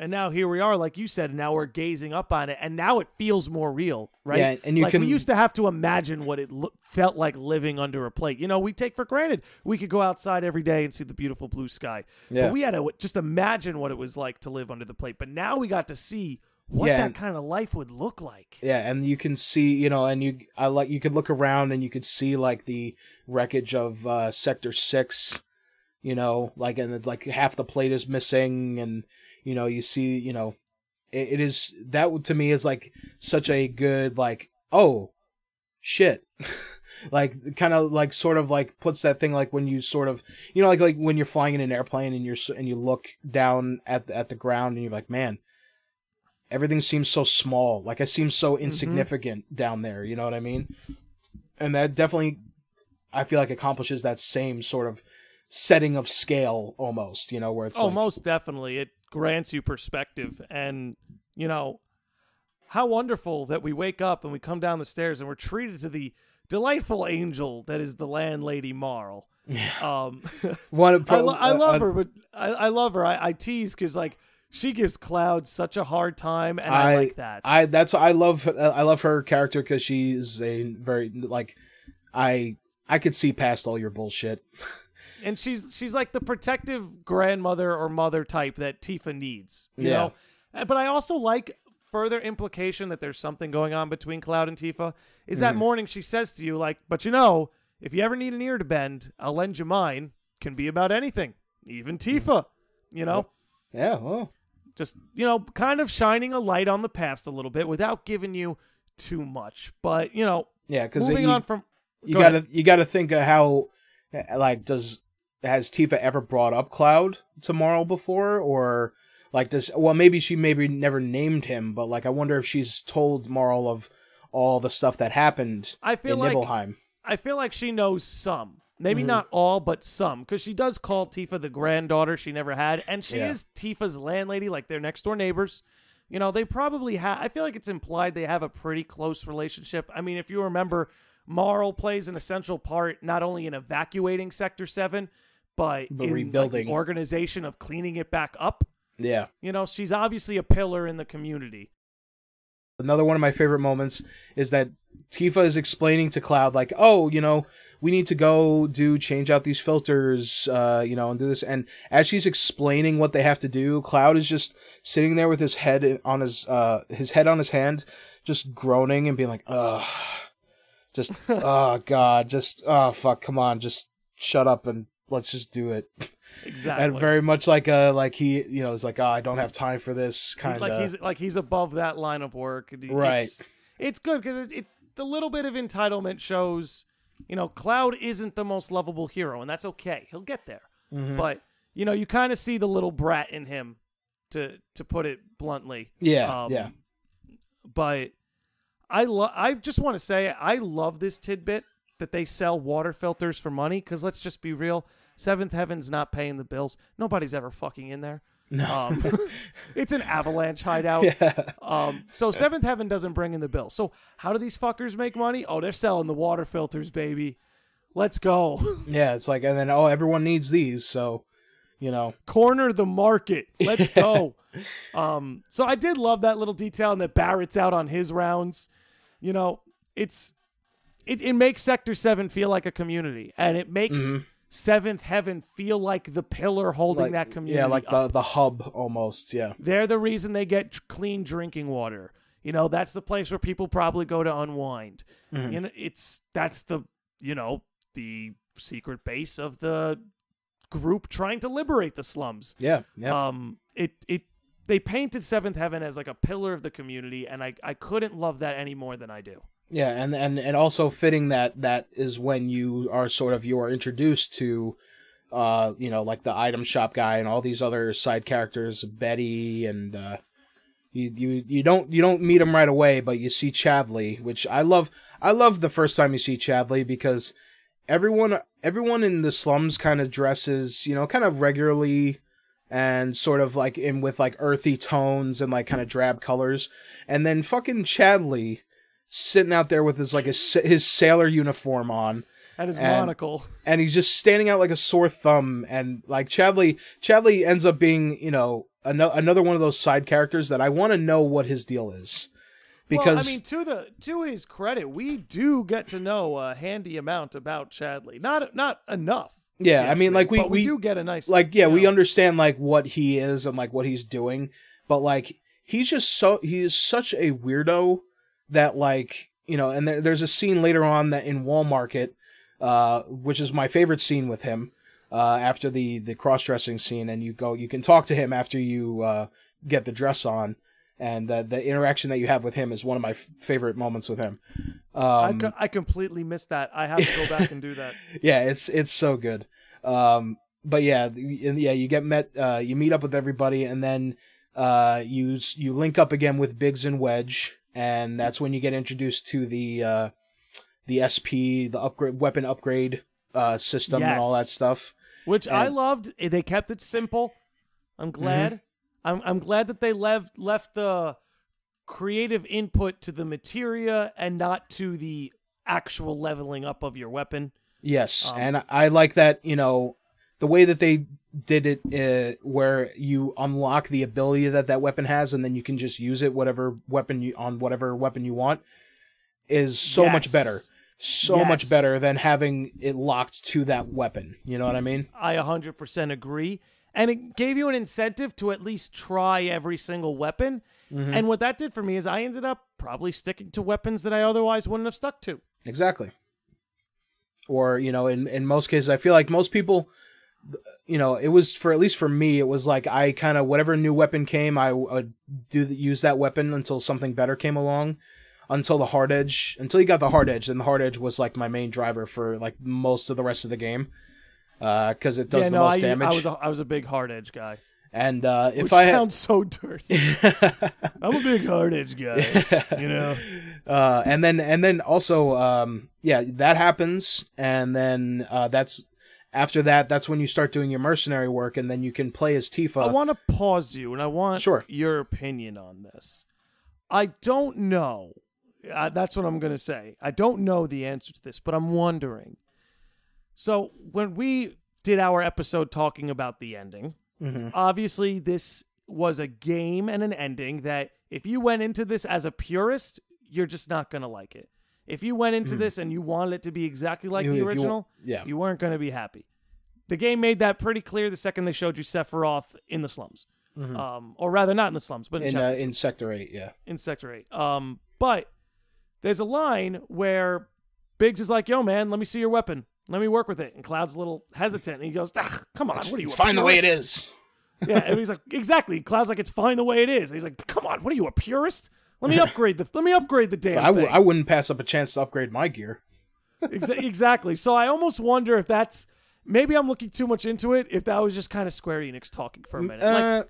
[SPEAKER 2] And now here we are, like you said, and now we're gazing up on it, and now it feels more real, right?
[SPEAKER 1] Yeah, and you
[SPEAKER 2] like
[SPEAKER 1] can-
[SPEAKER 2] we used to have to imagine what it lo- felt like living under a plate. You know, we take for granted we could go outside every day and see the beautiful blue sky,
[SPEAKER 1] Yeah.
[SPEAKER 2] but we had to just imagine what it was like to live under the plate. But now we got to see what
[SPEAKER 1] Yeah,
[SPEAKER 2] that
[SPEAKER 1] and-
[SPEAKER 2] kind of life would look like.
[SPEAKER 1] Yeah, and you can see, you know, and you I like you could look around and you could see like the wreckage of uh sector 6, you know, like and like half the plate is missing and you know, you see, you know, it, it is that to me is like such a good like oh shit. like kind of like sort of like puts that thing like when you sort of you know like like when you're flying in an airplane and you're and you look down at the, at the ground and you're like man everything seems so small like it seems so mm-hmm. insignificant down there you know what i mean and that definitely i feel like accomplishes that same sort of setting of scale almost you know where it's
[SPEAKER 2] oh,
[SPEAKER 1] like,
[SPEAKER 2] most definitely. It grants you perspective. And, you know, how wonderful that we wake up and we come down the stairs and we're treated to the delightful angel that is the landlady Marle. Um,
[SPEAKER 1] one
[SPEAKER 2] I, lo- I
[SPEAKER 1] uh,
[SPEAKER 2] love
[SPEAKER 1] uh,
[SPEAKER 2] her, but I, I love her. I, I tease because, like, she gives Cloud such a hard time, and I, like that.
[SPEAKER 1] I that's I love I love her character because she's a very like I I could see past all your bullshit.
[SPEAKER 2] and she's she's like the protective grandmother or mother type that Tifa needs. You
[SPEAKER 1] Yeah.
[SPEAKER 2] know, but I also like further implication that there's something going on between Cloud and Tifa. Is
[SPEAKER 1] Mm-hmm.
[SPEAKER 2] that morning she says to you like, but you know, if you ever need an ear to bend, I'll lend you mine. Can be about anything, even Tifa. You know,
[SPEAKER 1] Yeah, well,
[SPEAKER 2] just you know, kind of shining a light on the past a little bit without giving you too much. But you know,
[SPEAKER 1] yeah, because
[SPEAKER 2] moving
[SPEAKER 1] you,
[SPEAKER 2] on from
[SPEAKER 1] you
[SPEAKER 2] go
[SPEAKER 1] gotta
[SPEAKER 2] ahead.
[SPEAKER 1] you gotta think of how like does has Tifa ever brought up Cloud to Marle before or like does well maybe she maybe never named him but like I wonder if she's told Marle of all the stuff that happened
[SPEAKER 2] I feel
[SPEAKER 1] in
[SPEAKER 2] like
[SPEAKER 1] Nibelheim.
[SPEAKER 2] I feel like she knows some. Maybe
[SPEAKER 1] Mhm.
[SPEAKER 2] not all, but some. Because she does call Tifa the granddaughter she never had. And she
[SPEAKER 1] Yeah.
[SPEAKER 2] is Tifa's landlady, like they're next door neighbors. You know, they probably have. I feel like it's implied they have a pretty close relationship. I mean, if you remember, Marle plays an essential part not only in evacuating Sector 7, but,
[SPEAKER 1] But
[SPEAKER 2] in
[SPEAKER 1] rebuilding.
[SPEAKER 2] the organization of cleaning it back up.
[SPEAKER 1] Yeah.
[SPEAKER 2] You know, she's obviously a pillar in the community.
[SPEAKER 1] Another one of my favorite moments is that Tifa is explaining to Cloud like, "Oh, you know, we need to go do change out these filters, uh, you know, and do this." And as she's explaining what they have to do, Cloud is just sitting there with his head on his uh his head on his hand, just groaning and being like, "Ugh, just oh god, just oh fuck, come on, just shut up and let's just do it."
[SPEAKER 2] Exactly.
[SPEAKER 1] And very much like uh like he, you know, is like, "Oh, I don't have time for this." Kind of
[SPEAKER 2] like he's like he's above that line of work.
[SPEAKER 1] Right.
[SPEAKER 2] It's, it's good because it, it the little bit of entitlement shows, you know, Cloud isn't the most lovable hero, and that's okay. He'll get there.
[SPEAKER 1] Mhm.
[SPEAKER 2] But you know, you kind of see the little brat in him, to to put it bluntly.
[SPEAKER 1] yeah,
[SPEAKER 2] Um,
[SPEAKER 1] yeah.
[SPEAKER 2] But I love. I just want to say I love this tidbit that they sell water filters for money. Because let's just be real, Seventh Heaven's not paying the bills. Nobody's ever fucking in there.
[SPEAKER 1] No.
[SPEAKER 2] Um, it's an avalanche hideout.
[SPEAKER 1] yeah.
[SPEAKER 2] Um, so Seventh Heaven doesn't bring in the bill. So how do these fuckers make money? Oh, they're selling the water filters, baby. Let's go.
[SPEAKER 1] Yeah, it's like, and then oh, everyone needs these, so you know,
[SPEAKER 2] Corner the market. Let's go. Um, so I did love that little detail and that Barrett's out on his rounds. You know, it's it, it makes Sector Seven feel like a community, and it makes
[SPEAKER 1] Mhm.
[SPEAKER 2] Seventh Heaven feel like the pillar holding
[SPEAKER 1] like,
[SPEAKER 2] that community.
[SPEAKER 1] yeah, like
[SPEAKER 2] up.
[SPEAKER 1] the the hub almost. Yeah,
[SPEAKER 2] They're the reason they get clean drinking water. You know, that's the place where people probably go to unwind.
[SPEAKER 1] Mhm.
[SPEAKER 2] You know, it's that's the you know the secret base of the group trying to liberate the slums.
[SPEAKER 1] yeah, yeah.
[SPEAKER 2] Um, it it they painted Seventh Heaven as like a pillar of the community, and I I couldn't love that any more than I do.
[SPEAKER 1] Yeah, and and and also fitting that that is when you are sort of you are introduced to uh you know like the item shop guy and all these other side characters Betty and uh you you you don't you don't meet them right away but you see Chadley which I love I love the first time you see Chadley because everyone everyone in the slums kind of dresses you know kind of regularly and sort of like in with like earthy tones and like kind of drab colors. And then fucking Chadley sitting out there with his like his, his sailor uniform on
[SPEAKER 2] And his
[SPEAKER 1] And-
[SPEAKER 2] monocle.
[SPEAKER 1] and he's just standing out like a sore thumb and like Chadley Chadley ends up being you know ano- another one of those side characters that I want to know what his deal is because
[SPEAKER 2] well, I mean, to the to his credit, we do get to know a handy amount about Chadley. Not not enough.
[SPEAKER 1] yeah I mean like we,
[SPEAKER 2] we,
[SPEAKER 1] we
[SPEAKER 2] do get a nice
[SPEAKER 1] like yeah
[SPEAKER 2] you
[SPEAKER 1] we understand like what he is and like what he's doing but like he's just so he is such a weirdo that like you know, and there, there's a scene later on that in Wall Market, uh, which is my favorite scene with him. Uh, after the the cross dressing scene, and you go, you can talk to him after you uh, get the dress on, and the the interaction that you have with him is one of my f- favorite moments with him.
[SPEAKER 2] I,
[SPEAKER 1] Um,
[SPEAKER 2] co- I completely missed that. I have to go back and do that.
[SPEAKER 1] yeah, it's it's so good. Um, but yeah, yeah, you get met, uh, you meet up with everybody, and then uh, you you link up again with Biggs and Wedge, and that's when you get introduced to the uh, the SP, the upgrade weapon upgrade uh, system, and all that stuff.
[SPEAKER 2] which I loved. They kept it simple. I'm glad. I'm I'm glad that they left left the creative input to the materia and not to the actual leveling up of your weapon.
[SPEAKER 1] Yes,
[SPEAKER 2] Um,
[SPEAKER 1] and I- I like that. You know, the way that they did it, uh, where you unlock the ability that that weapon has, and then you can just use it whatever weapon you on whatever weapon you want, is so much better. So much better than having it locked to that weapon. You know what I mean?
[SPEAKER 2] I 100% agree. And it gave you an incentive to at least try every single weapon.
[SPEAKER 1] Mm-hmm.
[SPEAKER 2] And what that did for me is I ended up probably sticking to weapons that I otherwise wouldn't have stuck to.
[SPEAKER 1] Exactly. Or you know, in in most cases, I feel like most people, you know, it was for at least for me, it was like I kind of whatever new weapon came, I would do use that weapon until something better came along, until the hard edge, until you got the hard edge, and the hard edge was like my main driver for like most of the rest of the game, because it does
[SPEAKER 2] yeah,
[SPEAKER 1] the
[SPEAKER 2] no,
[SPEAKER 1] most
[SPEAKER 2] I,
[SPEAKER 1] damage.
[SPEAKER 2] I was a, I was a big hard edge guy.
[SPEAKER 1] and uh, if
[SPEAKER 2] Which
[SPEAKER 1] I
[SPEAKER 2] sounds so dirty. I'm a big hard edge guy. You know?
[SPEAKER 1] uh, and then and then also um, yeah that happens and then uh, that's after that that's when you start doing your mercenary work and then you can play as tifa
[SPEAKER 2] I want to pause you and I want
[SPEAKER 1] Sure.
[SPEAKER 2] your opinion on this. I don't know. Uh, that's what I'm going to say. I don't know the answer to this, but I'm wondering. So, when we did our episode talking about the ending,
[SPEAKER 1] Mhm.
[SPEAKER 2] obviously this was a game and an ending that if you went into this as a purist, you're just not going to like it. If you went into this and you wanted it to be exactly like
[SPEAKER 1] You-
[SPEAKER 2] the
[SPEAKER 1] if you
[SPEAKER 2] original,
[SPEAKER 1] yeah.
[SPEAKER 2] you weren't going to be happy. The game made that pretty clear the second they showed you Sephiroth in the slums. Um, or rather, not in the slums, but in,
[SPEAKER 1] Mm-hmm. in uh, in sector 8 yeah
[SPEAKER 2] in Sector 8. Um, but there's a line where Biggs is like, yo, man, let me see your weapon. Let me work with it. And Cloud's a little hesitant. And he goes, ah, come on, what are you,
[SPEAKER 1] it's fine the way it is.
[SPEAKER 2] yeah, and he's like, exactly. Cloud's like, it's fine the way it is. And he's like, come on, what are you, a purist? Let me upgrade the. Let me upgrade the damn
[SPEAKER 1] I, w-
[SPEAKER 2] thing.
[SPEAKER 1] I wouldn't pass up a chance to upgrade my gear
[SPEAKER 2] Exa- exactly. So I almost wonder if that's maybe I'm looking too much into it. If that was just kind of Square Enix talking for a minute, like,
[SPEAKER 1] uh,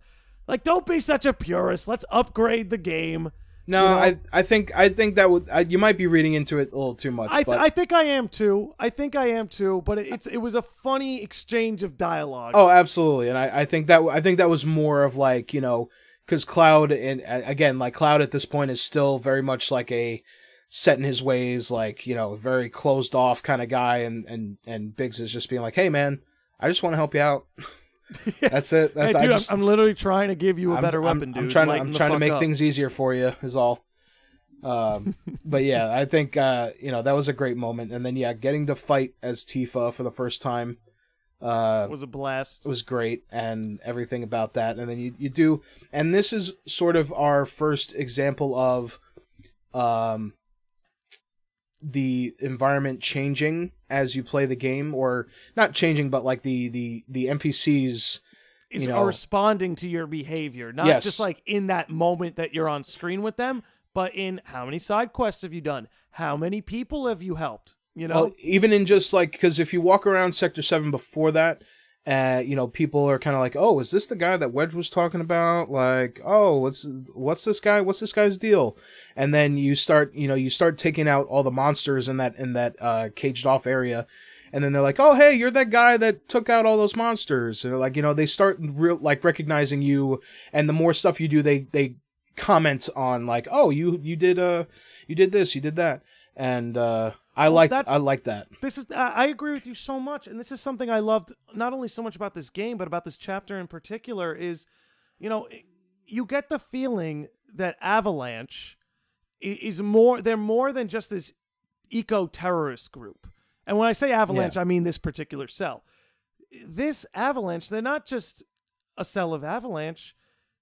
[SPEAKER 2] like don't be such a purist. Let's upgrade the game.
[SPEAKER 1] no
[SPEAKER 2] you know-
[SPEAKER 1] I I think I think that would I, you might be reading into it a little too much
[SPEAKER 2] I, th-
[SPEAKER 1] but
[SPEAKER 2] I think I am too. I think I am too. But it- it's it was a funny exchange of dialogue.
[SPEAKER 1] Oh, absolutely, and I, I think that I think that was more of like you know because Cloud and again like Cloud at this point is still very much like a set in his ways, like you know very closed off kind of guy, and and and Biggs is just being like, hey man, I just want to help you out. That's it. That's I
[SPEAKER 2] dude,
[SPEAKER 1] just,
[SPEAKER 2] I'm, I'm literally trying to give you a
[SPEAKER 1] I'm-
[SPEAKER 2] better
[SPEAKER 1] I'm-
[SPEAKER 2] weapon,
[SPEAKER 1] I'm
[SPEAKER 2] dude.
[SPEAKER 1] trying to I'm trying to make
[SPEAKER 2] up.
[SPEAKER 1] things easier for you. Is all. Um, but yeah, I think uh, you know that was a great moment, and then yeah, getting to fight as Tifa for the first time. Uh,
[SPEAKER 2] was a blast.
[SPEAKER 1] It was great and everything about that and then you, you do and this is sort of our first example of um the environment changing as you play the game or not changing but like the the the npcs
[SPEAKER 2] Is
[SPEAKER 1] you know-
[SPEAKER 2] responding to your behavior, not
[SPEAKER 1] Yes.
[SPEAKER 2] just like in that moment that you're on screen with them, but in how many side quests have you done? How many people have you helped? You know,
[SPEAKER 1] well, even in just like because if you walk around sector 7 before that uh, you know, people are kind of like, "Oh, is this the guy that Wedge was talking about?" Like, "Oh, what's what's this guy? What's this guy's deal?" And then you start, you know, you start taking out all the monsters in that in that uh, caged off area, and then they're like, "Oh, hey, you're that guy that took out all those monsters." And like, you know, they start real like recognizing you, and the more stuff you do, they they comment on like, "Oh, you you did uh you did this, you did that," and uh, I like
[SPEAKER 2] that's-
[SPEAKER 1] I like that.
[SPEAKER 2] this is I agree with you so much, and this is something I loved not only so much about this game, but about this chapter in particular. Is you know you get the feeling that Avalanche is more they're more than just this eco terrorist group. And when I say Avalanche, I mean this particular cell. This Avalanche, they're not just a cell of Avalanche.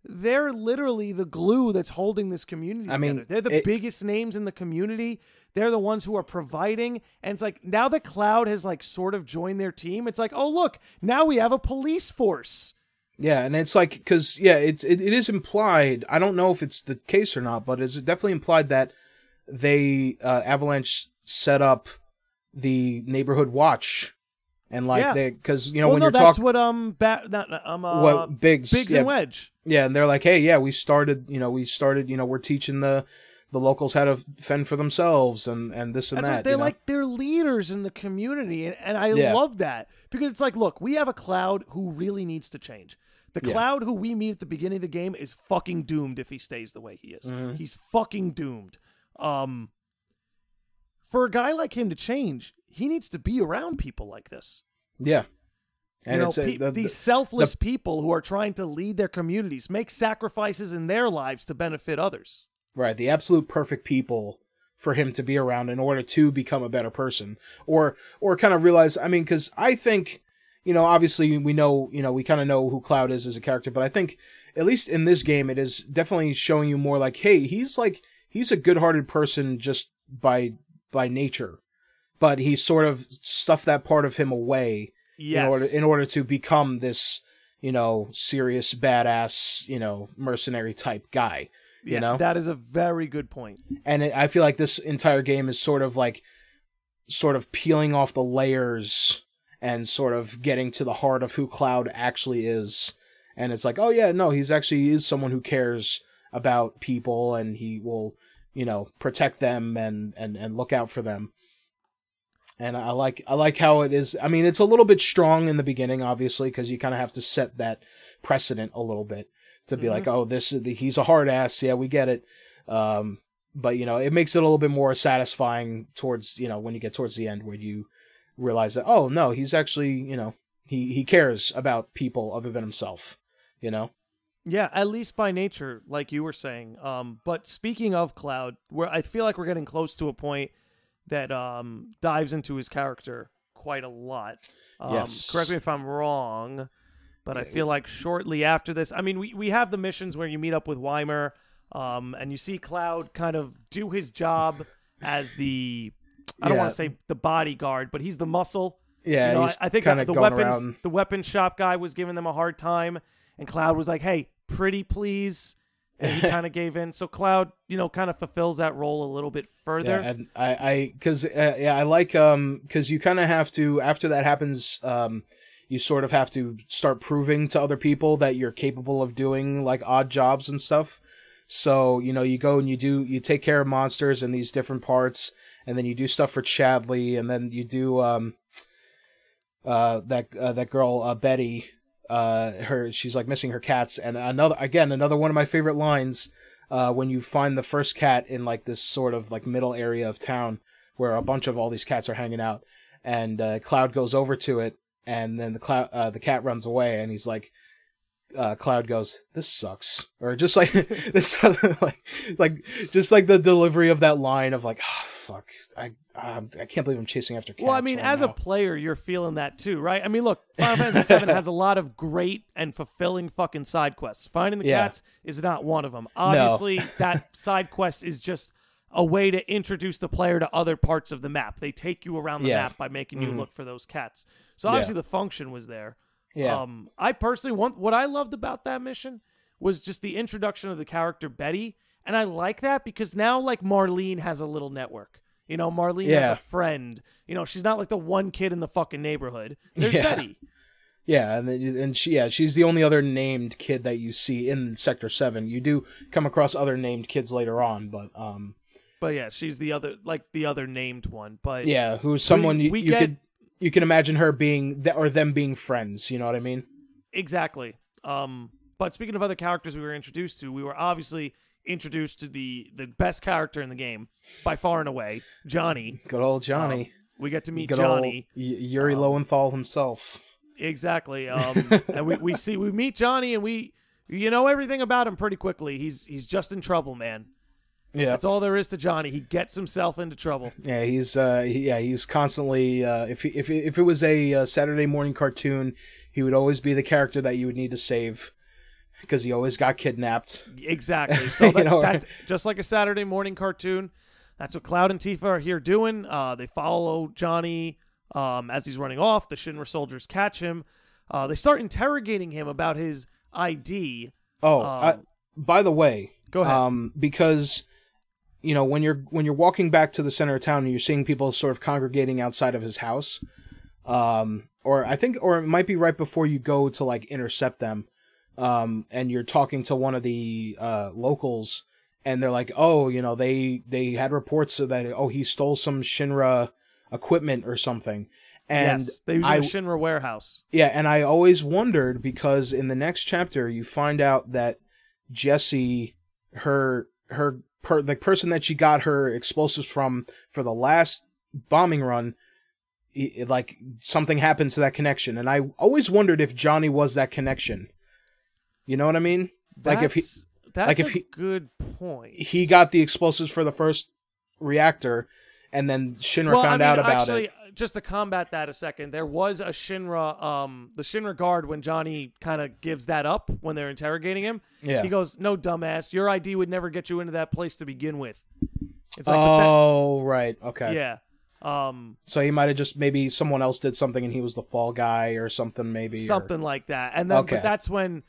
[SPEAKER 2] they're literally the glue that's holding this community
[SPEAKER 1] I mean,
[SPEAKER 2] together. They're the
[SPEAKER 1] it-
[SPEAKER 2] biggest names in the community. They're the ones who are providing. And it's like now the Cloud has like sort of joined their team, it's like, oh look, now we have a police force.
[SPEAKER 1] Yeah, and it's like because yeah, it, it it is implied. I don't know if it's the case or not, but it's definitely implied that they uh, Avalanche set up the neighborhood watch, and like
[SPEAKER 2] Yeah.
[SPEAKER 1] they because you know
[SPEAKER 2] well,
[SPEAKER 1] when
[SPEAKER 2] no,
[SPEAKER 1] you're
[SPEAKER 2] that's
[SPEAKER 1] talking
[SPEAKER 2] what um bat not, um uh,
[SPEAKER 1] what Biggs
[SPEAKER 2] Biggs
[SPEAKER 1] yeah,
[SPEAKER 2] and Wedge.
[SPEAKER 1] yeah, and they're like, hey, yeah, we started, you know, we started, you know, we're teaching the the locals had to fend for themselves and and this and
[SPEAKER 2] That's
[SPEAKER 1] that.
[SPEAKER 2] what they're
[SPEAKER 1] you know?
[SPEAKER 2] like. They're leaders in the community, and, and I
[SPEAKER 1] Yeah.
[SPEAKER 2] love that because it's like, look, we have a cloud who really needs to change. The
[SPEAKER 1] Yeah.
[SPEAKER 2] cloud who we meet at the beginning of the game is fucking doomed if he stays the way he is.
[SPEAKER 1] Mm-hmm.
[SPEAKER 2] He's fucking doomed. Um, for a guy like him to change, he needs to be around people like this.
[SPEAKER 1] yeah, and
[SPEAKER 2] you know,
[SPEAKER 1] it's a-
[SPEAKER 2] pe-
[SPEAKER 1] the- the-
[SPEAKER 2] these selfless people who are trying to lead their communities, make sacrifices in their lives to benefit others.
[SPEAKER 1] Right, the absolute perfect people for him to be around in order to become a better person. Or or kind of realize I mean cuz I think you know obviously we know you know we kind of know who Cloud is as a character but I think at least in this game it is definitely showing you more like hey he's like he's a good-hearted person just by by nature. But he sort of stuffed that part of him away
[SPEAKER 2] Yes.
[SPEAKER 1] in order in order to become this you know serious badass you know mercenary type guy you know
[SPEAKER 2] that is a very good point.
[SPEAKER 1] and it, I feel like this entire game is sort of like sort of peeling off the layers and sort of getting to the heart of who Cloud actually is. And it's like, oh yeah, no, he's actually he is someone who cares about people and he will, you know, protect them and and and look out for them. And I like I like how it is. I mean, it's a little bit strong in the beginning, obviously, because you kind of have to set that precedent a little bit to be like, oh, this is the, he's a hard ass. Yeah, we get it. Um, but you know, it makes it a little bit more satisfying towards you know when you get towards the end where you realize that oh no, he's actually you know he he cares about people other than himself. You know.
[SPEAKER 2] Yeah, at least by nature, like you were saying. Um, but speaking of Cloud, where I feel like we're getting close to a point that um dives into his character quite a lot. Um,
[SPEAKER 1] Yes.
[SPEAKER 2] Correct me if I'm wrong, but I feel like shortly after this, I mean, we we have the missions where you meet up with Wymer, um, and you see Cloud kind of do his job as the. I don't
[SPEAKER 1] Yeah.
[SPEAKER 2] want to say the bodyguard, but he's the muscle.
[SPEAKER 1] Yeah,
[SPEAKER 2] You know, I, I think the weapons
[SPEAKER 1] around-
[SPEAKER 2] the weapons shop guy was giving them a hard time, and Cloud was like, "Hey, pretty please," and he kind of gave in. So Cloud, you know, kind of fulfills that role a little bit further.
[SPEAKER 1] Yeah, and I, I, cause, uh, yeah, I like, um, cause you kind of have to, after that happens, um, you sort of have to start proving to other people that you're capable of doing like odd jobs and stuff. So, you know, you go and you do, you take care of monsters in these different parts, and then you do stuff for Chadley, and then you do, um, uh, that, uh, that girl, uh, Betty, uh, her, she's like missing her cats, and another, again, another one of my favorite lines, uh, when you find the first cat in like this sort of like middle area of town where a bunch of all these cats are hanging out, and uh, Cloud goes over to it, and then the cloud uh, the cat runs away, and he's like, uh, Cloud goes, "This sucks," or just like this, like like just like the delivery of that line of like, oh, "Fuck, I um, I can't believe I'm chasing after cats."
[SPEAKER 2] well, I mean,
[SPEAKER 1] right
[SPEAKER 2] as
[SPEAKER 1] now."
[SPEAKER 2] a player, you're feeling that too, right? I mean, look, Final Fantasy VII has a lot of great and fulfilling fucking side quests. Finding the
[SPEAKER 1] Yeah.
[SPEAKER 2] cats is not one of them. Obviously, that side quest is just a way to introduce the player to other parts of the map. They take you around the
[SPEAKER 1] Yeah.
[SPEAKER 2] map by making you
[SPEAKER 1] Mhm.
[SPEAKER 2] look for those cats. So obviously, the function was there.
[SPEAKER 1] yeah,
[SPEAKER 2] Um, I personally want what I loved about that mission was just the introduction of the character Betty, and I like that because now like Marlene has a little network. You know, Marlene has a friend. You know, she's not like the one kid in the fucking neighborhood. There's
[SPEAKER 1] Yeah.
[SPEAKER 2] Betty.
[SPEAKER 1] Yeah, and then, and she yeah she's the only other named kid that you see in Sector Seven. You do come across other named kids later on, but um
[SPEAKER 2] But yeah, she's the other like the other named one. But
[SPEAKER 1] yeah, who's someone you,
[SPEAKER 2] we
[SPEAKER 1] you
[SPEAKER 2] get-
[SPEAKER 1] could you can imagine her being th- or them being friends. You know what I mean?
[SPEAKER 2] Exactly. Um, but speaking of other characters we were introduced to, we were obviously introduced to the the best character in the game by far and away, Johnny.
[SPEAKER 1] Good old Johnny.
[SPEAKER 2] Um, we get to meet
[SPEAKER 1] Good
[SPEAKER 2] Johnny.
[SPEAKER 1] Y- Yuri
[SPEAKER 2] Um,
[SPEAKER 1] Lowenthal himself.
[SPEAKER 2] Exactly. Um, and we, we see we meet Johnny and we you know everything about him pretty quickly. He's he's just in trouble, man.
[SPEAKER 1] Yeah,
[SPEAKER 2] That's all there is to Johnny. He gets himself into trouble.
[SPEAKER 1] yeah, he's uh he, yeah he's constantly uh if he, if if it was a uh, Saturday morning cartoon, he would always be the character that you would need to save. because he always got kidnapped.
[SPEAKER 2] Exactly. So
[SPEAKER 1] You
[SPEAKER 2] that,
[SPEAKER 1] know,
[SPEAKER 2] that- just like a Saturday morning cartoon, that's what Cloud and Tifa are here doing. Uh, they follow Johnny um, as he's running off. The Shinra soldiers catch him. Uh, they start interrogating him about his ID.
[SPEAKER 1] Oh,
[SPEAKER 2] Um,
[SPEAKER 1] I, by the way,
[SPEAKER 2] Go ahead.
[SPEAKER 1] um, because you know when you're when you're walking back to the center of town and you're seeing people sort of congregating outside of his house, um, or I think, or it might be right before you go to like intercept them, um, and you're talking to one of the uh, locals, and they're like, oh, you know, they they had reports that oh he stole some Shinra equipment or something, and
[SPEAKER 2] yes, they use a Shinra warehouse.
[SPEAKER 1] yeah, and I always wondered because in the next chapter you find out that Jessie, her her per, the person that she got her explosives from for the last bombing run, i i- like something happened to that connection, and I always wondered if Johnny was that connection. You know what I mean? Like if he
[SPEAKER 2] That's- that's
[SPEAKER 1] like if
[SPEAKER 2] a
[SPEAKER 1] he-
[SPEAKER 2] good point.
[SPEAKER 1] he got the explosives for the first reactor, and then Shinra
[SPEAKER 2] well,
[SPEAKER 1] found
[SPEAKER 2] I mean,
[SPEAKER 1] out about
[SPEAKER 2] actually,
[SPEAKER 1] it.
[SPEAKER 2] Just to combat that a second, there was a Shinra, um, the Shinra guard when Johnny kind of gives that up when they're interrogating him.
[SPEAKER 1] Yeah.
[SPEAKER 2] He goes, "No, dumbass, your ID would never get you into that place to begin with." It's like,
[SPEAKER 1] oh, right. Okay.
[SPEAKER 2] yeah, um,
[SPEAKER 1] So he might have just maybe someone else did something and he was the fall guy or something maybe or-
[SPEAKER 2] something like that. And then,
[SPEAKER 1] Okay.
[SPEAKER 2] but that's when,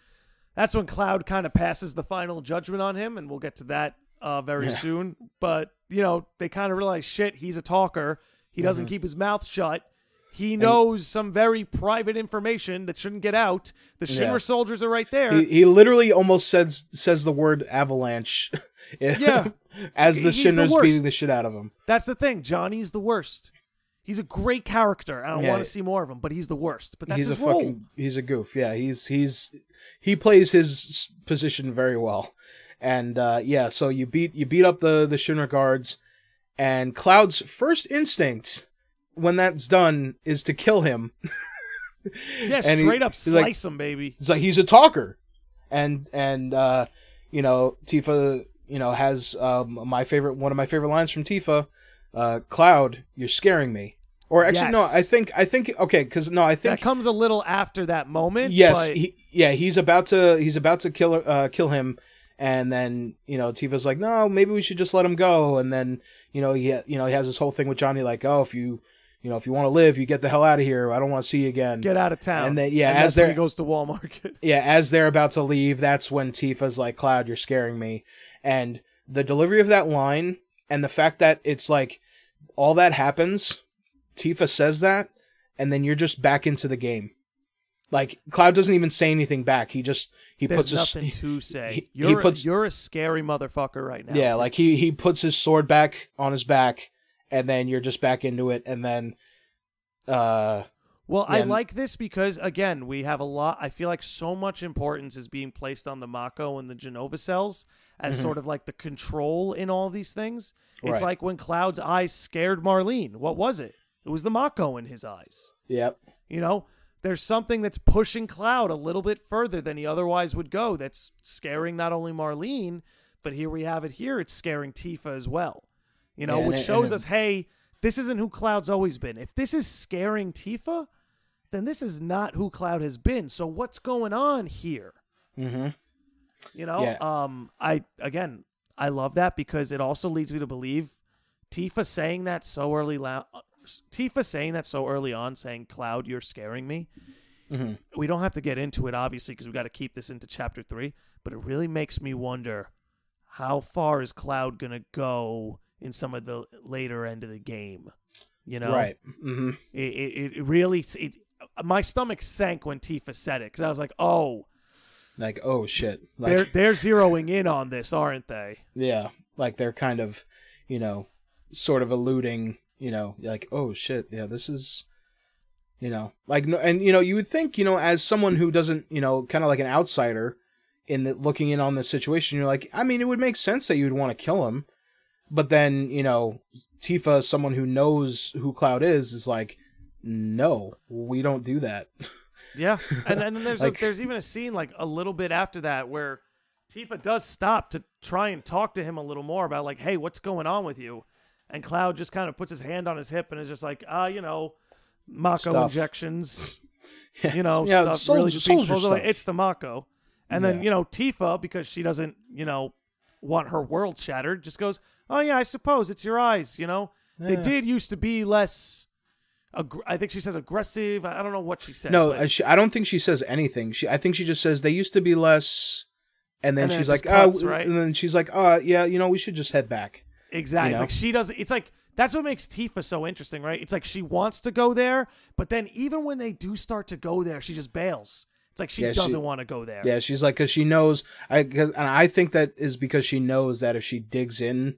[SPEAKER 2] that's when Cloud kind of passes the final judgment on him, and we'll get to that uh, very
[SPEAKER 1] Yeah.
[SPEAKER 2] soon. But you know, they kind of realize, shit, he's a talker. He doesn't
[SPEAKER 1] Mm-hmm.
[SPEAKER 2] keep his mouth shut. He knows some very private information that shouldn't get out. The Shinra
[SPEAKER 1] Yeah.
[SPEAKER 2] soldiers are right there.
[SPEAKER 1] He, he literally almost says says the word avalanche.
[SPEAKER 2] Yeah.
[SPEAKER 1] as the
[SPEAKER 2] He's the
[SPEAKER 1] Shinra's
[SPEAKER 2] worst.
[SPEAKER 1] beating the shit out of him.
[SPEAKER 2] That's the thing. Johnny's the worst. He's a great character. I don't
[SPEAKER 1] Yeah.
[SPEAKER 2] want to see more of him, but he's the worst. But that's
[SPEAKER 1] he's a
[SPEAKER 2] his role.
[SPEAKER 1] fucking he's a goof. Yeah, he's he's he plays his position very well. And uh yeah, so you beat you beat up the the Shinra guards and Cloud's first instinct when that's done is to kill him.
[SPEAKER 2] Yeah,
[SPEAKER 1] And he-
[SPEAKER 2] straight up
[SPEAKER 1] he's like-
[SPEAKER 2] slice him, baby.
[SPEAKER 1] It's like he's a talker, and and uh, you know Tifa, you know has um, my favorite one of my favorite lines from Tifa, uh, Cloud, you're scaring me. Or actually, no, I think I think okay, because no, I think That
[SPEAKER 2] comes a little after that moment.
[SPEAKER 1] yes,
[SPEAKER 2] but
[SPEAKER 1] he, yeah, he's about to he's about to kill uh, kill him, and then you know Tifa's like, no, maybe we should just let him go, and then you know he you know he has this whole thing with Johnny like, oh, if you you know if you want to live, you get the hell out of here. I don't want to see you again.
[SPEAKER 2] get out of town.
[SPEAKER 1] And then- yeah,
[SPEAKER 2] and
[SPEAKER 1] as they're-
[SPEAKER 2] he goes to Walmart.
[SPEAKER 1] yeah, as they're about to leave, that's when Tifa's like, Cloud, you're scaring me. And the delivery of that line and the fact that it's like all that happens, Tifa says that, and then you're just back into the game. Like Cloud doesn't even say anything back. He just he
[SPEAKER 2] There's
[SPEAKER 1] puts his
[SPEAKER 2] nothing to say.
[SPEAKER 1] he- he
[SPEAKER 2] You're
[SPEAKER 1] puts-
[SPEAKER 2] you're a scary motherfucker right now.
[SPEAKER 1] yeah, like he he puts his sword back on his back, and then you're just back into it, and then uh
[SPEAKER 2] Well, I like this because again, we have a lot. I feel like so much importance is being placed on the Mako and the Jenova cells as sort of like the control in all these things. It's
[SPEAKER 1] Mm-hmm. Right.
[SPEAKER 2] like when Cloud's eyes scared Marlene. What was it? It was the Mako in his eyes.
[SPEAKER 1] yep.
[SPEAKER 2] You know, there's something that's pushing Cloud a little bit further than he otherwise would go. That's scaring not only Marlene, but here we have it here. It's scaring Tifa as well. You know,
[SPEAKER 1] Yeah,
[SPEAKER 2] which
[SPEAKER 1] it-
[SPEAKER 2] shows us, hey, this isn't who Cloud's always been. If this is scaring Tifa, then this is not who Cloud has been. So what's going on here?
[SPEAKER 1] Mm-hmm.
[SPEAKER 2] You know,
[SPEAKER 1] Yeah.
[SPEAKER 2] um, I again, I love that because it also leads me to believe Tifa saying that so early. La- Tifa saying that so early on, saying "Cloud, you're scaring me."
[SPEAKER 1] Mm-hmm.
[SPEAKER 2] We don't have to get into it, obviously, because we got to keep this into chapter three. But it really makes me wonder how far is Cloud gonna go in some of the later end of the game. You know,
[SPEAKER 1] Right. Mm-hmm.
[SPEAKER 2] It it, it really it, my stomach sank when Tifa said it because I was like, oh.
[SPEAKER 1] Like, oh shit. Like,
[SPEAKER 2] they're they're zeroing in on this, aren't they?
[SPEAKER 1] Yeah, like they're kind of, you know, sort of alluding, you know, like, oh shit, yeah, this is, you know, like, no, and you know, you would think, you know, as someone who doesn't, you know, kind of like an outsider in the, looking in on this situation, you're like, I mean, it would make sense that you'd want to kill him, but then, you know, Tifa, someone who knows who Cloud is, is like, no, we don't do that.
[SPEAKER 2] Yeah, and and then there's
[SPEAKER 1] Like-
[SPEAKER 2] a, there's even a scene like a little bit after that where Tifa does stop to try and talk to him a little more about like, hey, what's going on with you? And Cloud just kind of puts his hand on his hip and is just like, ah, you know, Mako
[SPEAKER 1] Stuff.
[SPEAKER 2] injections, you know,
[SPEAKER 1] yeah,
[SPEAKER 2] stuff.
[SPEAKER 1] soldier,
[SPEAKER 2] really
[SPEAKER 1] soldier stuff.
[SPEAKER 2] It's the Mako, And then
[SPEAKER 1] Yeah.
[SPEAKER 2] you know Tifa, because she doesn't you know want her world shattered, just goes, "Oh yeah, I suppose it's your eyes." You know, they did used to be less. Aggr- I think she says aggressive. I don't know what she says.
[SPEAKER 1] No,
[SPEAKER 2] but-
[SPEAKER 1] uh, she, I don't think she says anything. She, I think she just says they used to be less, and then
[SPEAKER 2] And then
[SPEAKER 1] she's like,
[SPEAKER 2] just cuts,
[SPEAKER 1] oh,
[SPEAKER 2] right?
[SPEAKER 1] and then she's like, uh, yeah, you know, we should just head back.
[SPEAKER 2] Exactly.
[SPEAKER 1] You
[SPEAKER 2] It's
[SPEAKER 1] know?
[SPEAKER 2] like she does it's like that's what makes Tifa so interesting, right? It's like she wants to go there, but then even when they do start to go there, she just bails. It's like she
[SPEAKER 1] Yeah,
[SPEAKER 2] doesn't want to go there.
[SPEAKER 1] Yeah, she's like, because she knows, I, and I think that is because she knows that if she digs in,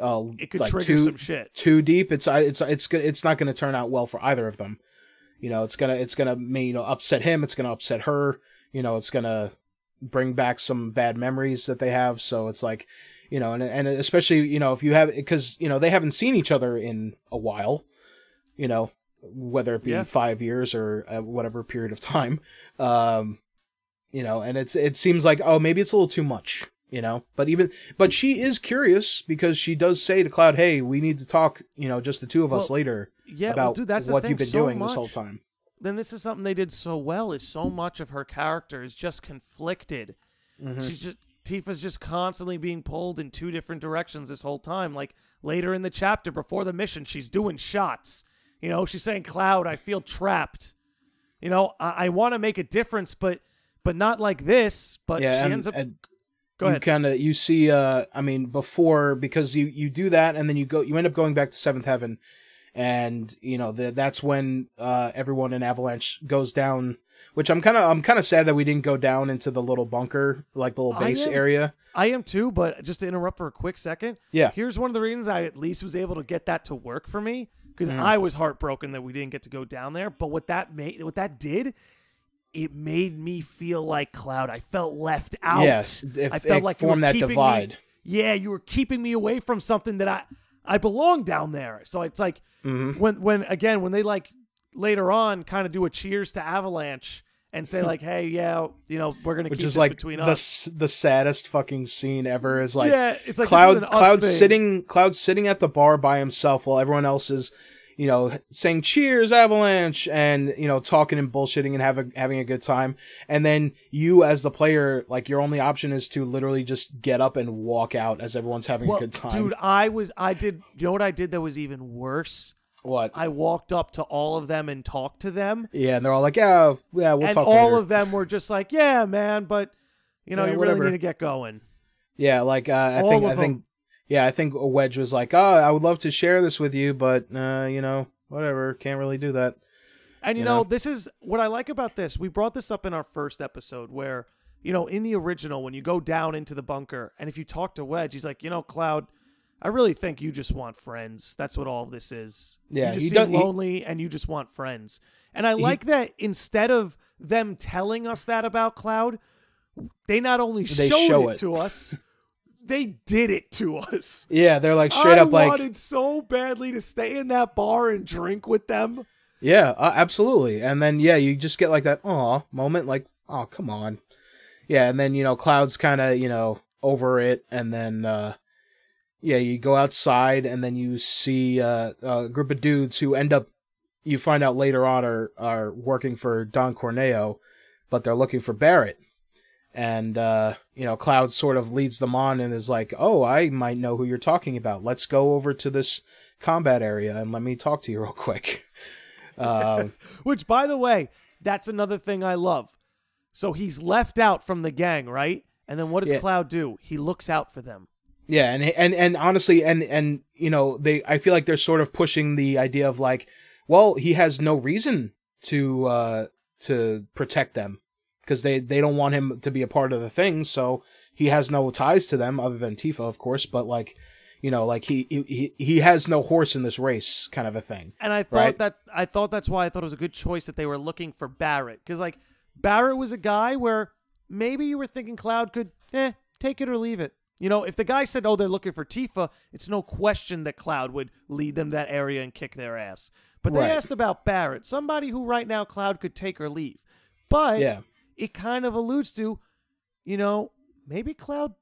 [SPEAKER 1] uh,
[SPEAKER 2] It could
[SPEAKER 1] like
[SPEAKER 2] trigger
[SPEAKER 1] too,
[SPEAKER 2] some shit.
[SPEAKER 1] too deep, it's, it's, it's, it's not going to turn out well for either of them. You know, it's gonna, it's gonna, you know, upset him. It's gonna upset her. You know, it's gonna bring back some bad memories that they have. So it's like, you know, and and especially, you know, if you have, because you know they haven't seen each other in a while. You know, whether it be
[SPEAKER 2] Yeah.
[SPEAKER 1] five years or uh, whatever period of time. Um, you know, and it's it seems like oh maybe it's a little too much. You know, but even but she is curious because she does say to Cloud, "Hey, we need to talk." You know, just the two of us
[SPEAKER 2] Well,
[SPEAKER 1] later
[SPEAKER 2] Yeah, well,
[SPEAKER 1] about
[SPEAKER 2] dude, that's the
[SPEAKER 1] what
[SPEAKER 2] thing.
[SPEAKER 1] you've been
[SPEAKER 2] so
[SPEAKER 1] doing
[SPEAKER 2] much,
[SPEAKER 1] this whole time.
[SPEAKER 2] Then this is something they did so well. Is so much of her character is just conflicted.
[SPEAKER 1] Mhm.
[SPEAKER 2] She's just Tifa's just constantly being pulled in two different directions this whole time. Like later in the chapter before the mission, she's doing shots. You know, she's saying, "Cloud, I feel trapped." You know, I, I want to make a difference, but but not like this. But
[SPEAKER 1] yeah,
[SPEAKER 2] she
[SPEAKER 1] and,
[SPEAKER 2] ends up.
[SPEAKER 1] and
[SPEAKER 2] go
[SPEAKER 1] you
[SPEAKER 2] ahead.
[SPEAKER 1] kind of you see uh i mean before because you you do that and then you go you end up going back to seventh heaven and you know the, that's when uh everyone in avalanche goes down which i'm kind of i'm kind of sad that we didn't go down into the little bunker like the little
[SPEAKER 2] I
[SPEAKER 1] base
[SPEAKER 2] am-
[SPEAKER 1] area
[SPEAKER 2] I am too, but just to interrupt for a quick second.
[SPEAKER 1] Yeah.
[SPEAKER 2] Here's one of the reasons I at least was able to get that to work for me because
[SPEAKER 1] Mm.
[SPEAKER 2] I was heartbroken that we didn't get to go down there. But what that made, what that did, it made me feel like Cloud. I felt left out.
[SPEAKER 1] Yes, if
[SPEAKER 2] I felt like
[SPEAKER 1] formed that
[SPEAKER 2] keeping me-
[SPEAKER 1] divide.
[SPEAKER 2] yeah, you were keeping me away from something that I I belong down there. So it's like
[SPEAKER 1] Mm-hmm.
[SPEAKER 2] when when again when they like later on kind of do a cheers to Avalanche and say hmm. like, hey, yeah, you know, we're gonna
[SPEAKER 1] which
[SPEAKER 2] keep
[SPEAKER 1] is
[SPEAKER 2] this
[SPEAKER 1] like
[SPEAKER 2] between
[SPEAKER 1] the
[SPEAKER 2] us.
[SPEAKER 1] the saddest fucking scene ever is like
[SPEAKER 2] yeah, it's like
[SPEAKER 1] cloud
[SPEAKER 2] this is an us
[SPEAKER 1] cloud sitting cloud sitting at the bar by himself while everyone else is you know saying cheers avalanche and you know talking and bullshitting and having having a good time and then you as the player like your only option is to literally just get up and walk out as everyone's having
[SPEAKER 2] Well,
[SPEAKER 1] a good time
[SPEAKER 2] dude, I was I did. You know what I did that was even worse?
[SPEAKER 1] What
[SPEAKER 2] I walked up to all of them and talked to them,
[SPEAKER 1] yeah and they're all like yeah yeah we'll
[SPEAKER 2] and
[SPEAKER 1] talk
[SPEAKER 2] all
[SPEAKER 1] later.
[SPEAKER 2] of them were just like, "Yeah, man, but you know,
[SPEAKER 1] Yeah,
[SPEAKER 2] you
[SPEAKER 1] whatever.
[SPEAKER 2] really need to get going."
[SPEAKER 1] yeah like uh, i
[SPEAKER 2] all
[SPEAKER 1] think i think yeah i think wedge was like oh i would love to share this with you but uh you know whatever can't really do that
[SPEAKER 2] And you,
[SPEAKER 1] You
[SPEAKER 2] know,
[SPEAKER 1] know?
[SPEAKER 2] this is what I like about this. We brought this up in our first episode where, you know, in the original, when you go down into the bunker and if you talk to Wedge, he's like, you know, Cloud, I really think you just want friends. That's what all of this is.
[SPEAKER 1] Yeah,
[SPEAKER 2] you just seem
[SPEAKER 1] does- he-
[SPEAKER 2] lonely and you just want friends. And I like that instead of them telling us that about Cloud, they not only
[SPEAKER 1] They
[SPEAKER 2] showed
[SPEAKER 1] show
[SPEAKER 2] it,
[SPEAKER 1] it.
[SPEAKER 2] to us, they did it to us.
[SPEAKER 1] yeah they're like straight
[SPEAKER 2] I
[SPEAKER 1] up like I
[SPEAKER 2] wanted so badly to stay in that bar and drink with them.
[SPEAKER 1] Yeah, uh, absolutely. And then yeah, you just get like that aw moment, like oh come on, yeah. And then you know Cloud's kind of you know over it, and then uh yeah, you go outside, and then you see uh, a group of dudes who end up you find out later on are are working for Don Corneo, but they're looking for Barret. And uh, you know, Cloud sort of leads them on and is like, "Oh, I might know who you're talking about. Let's go over to this combat area and let me talk to you real quick." Um,
[SPEAKER 2] Which, by the way, that's another thing I love. So he's left out from the gang, right? And then what does
[SPEAKER 1] Yeah.
[SPEAKER 2] Cloud do? He looks out for them.
[SPEAKER 1] Yeah, and and and honestly, and and you know, they I feel like they're sort of pushing the idea of like, well, he has no reason to uh to protect them because they they don't want him to be a part of the thing, so he has no ties to them other than Tifa, of course. But like, you know, like he he he has no horse in this race, kind of a thing.
[SPEAKER 2] And I thought
[SPEAKER 1] Right.
[SPEAKER 2] that I thought that's why I thought it was a good choice that they were looking for Barret because like Barret was a guy where maybe you were thinking Cloud could eh take it or leave it. You know, if the guy said, "Oh, they're looking for Tifa," it's no question that Cloud would lead them to that area and kick their ass. But they
[SPEAKER 1] Right.
[SPEAKER 2] asked about Barret, somebody who right now Cloud could take or leave. But
[SPEAKER 1] Yeah.
[SPEAKER 2] it kind of alludes to, you know, maybe Cloud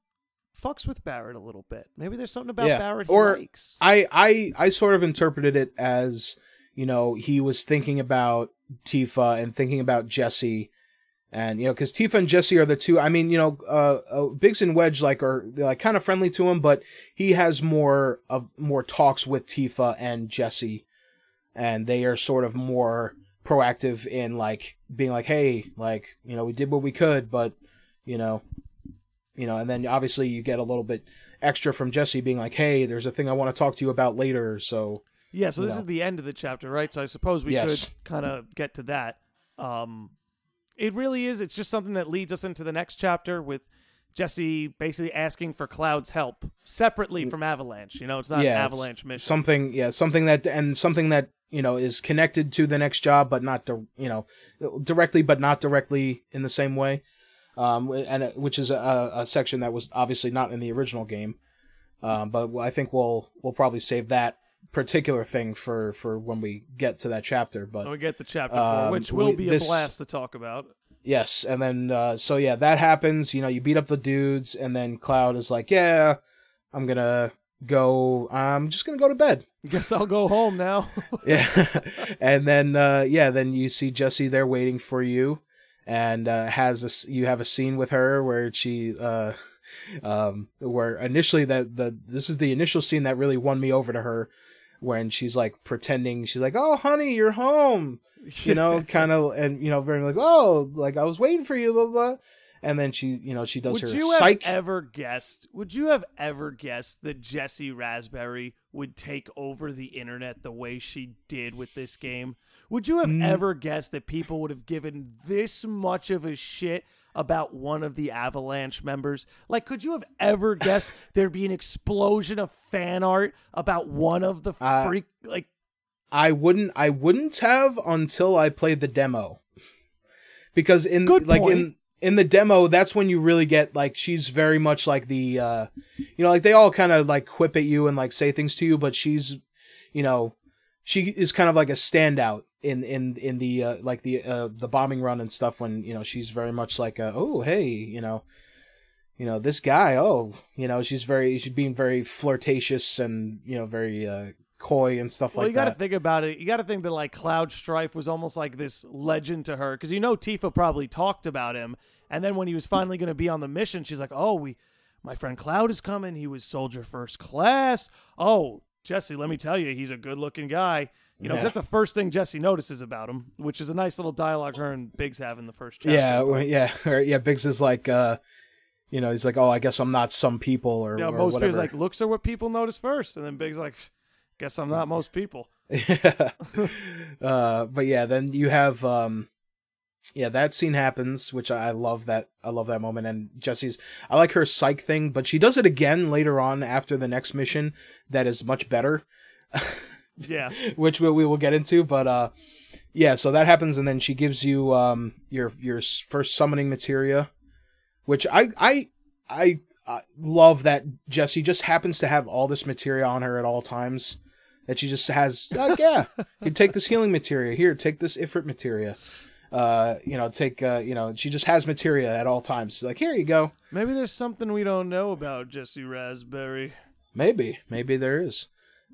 [SPEAKER 2] fucks with Barret a little bit. Maybe there's something about
[SPEAKER 1] Yeah.
[SPEAKER 2] Barret he
[SPEAKER 1] Or
[SPEAKER 2] likes.
[SPEAKER 1] I I I sort of interpreted it as you know he was thinking about Tifa and thinking about Jessie and you know because Tifa and Jessie are the two. I mean, you know, uh, uh Biggs and Wedge like are like kind of friendly to him, but he has more of more talks with Tifa and Jessie, and they are sort of more proactive in like being like, hey, like you know, we did what we could, but you know, you know, and then obviously you get a little bit extra from Jessie being like, hey, there's a thing I want to talk to you about later, so.
[SPEAKER 2] Yeah, so this
[SPEAKER 1] know.
[SPEAKER 2] is the end of the chapter, right? So I suppose we
[SPEAKER 1] Yes.
[SPEAKER 2] could kind of get to that. Um, it really is. It's just something that leads us into the next chapter with Jessie basically asking for Cloud's help separately from Avalanche. You know, it's not an
[SPEAKER 1] Mm. yeah,
[SPEAKER 2] Avalanche mission.
[SPEAKER 1] Something, yeah, something that and something that you know is connected to the next job, but not di- you know directly, but not directly in the same way. Um, and uh, which is a, a section that was obviously not in the original game. Um, but I think we'll we'll probably save that particular thing for for when we get to that chapter. But
[SPEAKER 2] we get the chapter
[SPEAKER 1] Um,
[SPEAKER 2] four, which will
[SPEAKER 1] we-
[SPEAKER 2] be a
[SPEAKER 1] this-
[SPEAKER 2] blast to talk about.
[SPEAKER 1] Yes, and then uh, so yeah, that happens. You know, you beat up the dudes, and then Cloud is like, "Yeah, I'm gonna go. I'm just gonna go to bed."
[SPEAKER 2] Guess I'll go home now.
[SPEAKER 1] Yeah, and then uh, yeah, then you see Jessie there waiting for you, and uh, has a s you have a scene with her where she uh, um, where initially that the this is the initial scene that really won me over to her when she's like pretending she's like, "Oh, honey, you're home." you know, kind of, and you know, very like, oh, like I was waiting for you, blah blah. And then she, you know, she does
[SPEAKER 2] Would
[SPEAKER 1] her Would
[SPEAKER 2] you have ever guessed? Would you have ever guessed that Jessie Rasberry would take over the internet the way she did with this game? Would you have
[SPEAKER 1] Mm.
[SPEAKER 2] ever guessed that people would have given this much of a shit about one of the Avalanche members? Like, could you have ever guessed there'd be an explosion of fan art about one of the
[SPEAKER 1] Uh,
[SPEAKER 2] freak? Like,
[SPEAKER 1] I wouldn't, I wouldn't have until I played the demo, because in
[SPEAKER 2] Good
[SPEAKER 1] like
[SPEAKER 2] point.
[SPEAKER 1] in in the demo, that's when you really get like she's very much like the, uh you know, like they all kind of like quip at you and like say things to you, but she's, you know, she is kind of like a standout in in in the uh, like the uh, the bombing run and stuff when you know she's very much like a, oh hey you know you know this guy oh you know she's very she's being very flirtatious and you know very uh, coy and stuff
[SPEAKER 2] well,
[SPEAKER 1] like that.
[SPEAKER 2] Well, you got to think about it. You got to think that like Cloud Strife was almost like this legend to her because you know Tifa probably talked about him, and then when he was finally going to be on the mission, she's like, "Oh, we, my friend Cloud is coming. He was soldier first class. Oh, Jessie, let me tell you, he's a good-looking guy." You know,
[SPEAKER 1] Yeah.
[SPEAKER 2] that's the first thing Jessie notices about him, which is a nice little dialogue her and Biggs have in the first chapter.
[SPEAKER 1] yeah well, yeah yeah Biggs is like uh you know he's like oh I guess I'm not some people or,
[SPEAKER 2] Yeah,
[SPEAKER 1] or
[SPEAKER 2] most people's
[SPEAKER 1] whatever
[SPEAKER 2] like looks are what people notice first, and then Biggs like, guess I'm not most people.
[SPEAKER 1] yeah. uh, but yeah, then you have um, yeah, that scene happens, which I love that I love that moment. And Jessie's I like her psych thing, but she does it again later on after the next mission that is much better,
[SPEAKER 2] Yeah,
[SPEAKER 1] which we, we will get into. But uh, yeah, so that happens, and then she gives you um your your first summoning materia, which I I I. I love that Jessie just happens to have all this materia on her at all times that she just has like yeah you take this healing materia here take this ifrit materia uh you know take uh you know she just has materia at all times She's like here you go
[SPEAKER 2] maybe there's something we don't know about Jessie Rasberry.
[SPEAKER 1] maybe maybe there is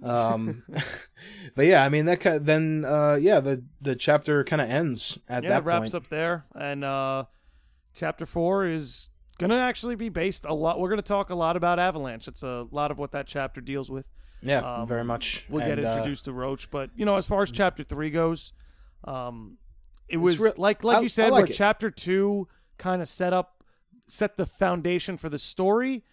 [SPEAKER 1] um but yeah i mean that kind then uh yeah the the chapter kind of ends at
[SPEAKER 2] yeah,
[SPEAKER 1] that
[SPEAKER 2] it wraps
[SPEAKER 1] point
[SPEAKER 2] up there, and uh, chapter four is gonna actually be based a lot. We're gonna talk a lot about Avalanche. It's a lot of what that chapter deals with.
[SPEAKER 1] yeah
[SPEAKER 2] um,
[SPEAKER 1] very much
[SPEAKER 2] We'll get
[SPEAKER 1] And, uh,
[SPEAKER 2] introduced to Roche, but you know, as far as chapter three goes, um, it was like like
[SPEAKER 1] I-
[SPEAKER 2] you said,
[SPEAKER 1] like
[SPEAKER 2] where
[SPEAKER 1] it.
[SPEAKER 2] chapter two kind of set up set the foundation for the story.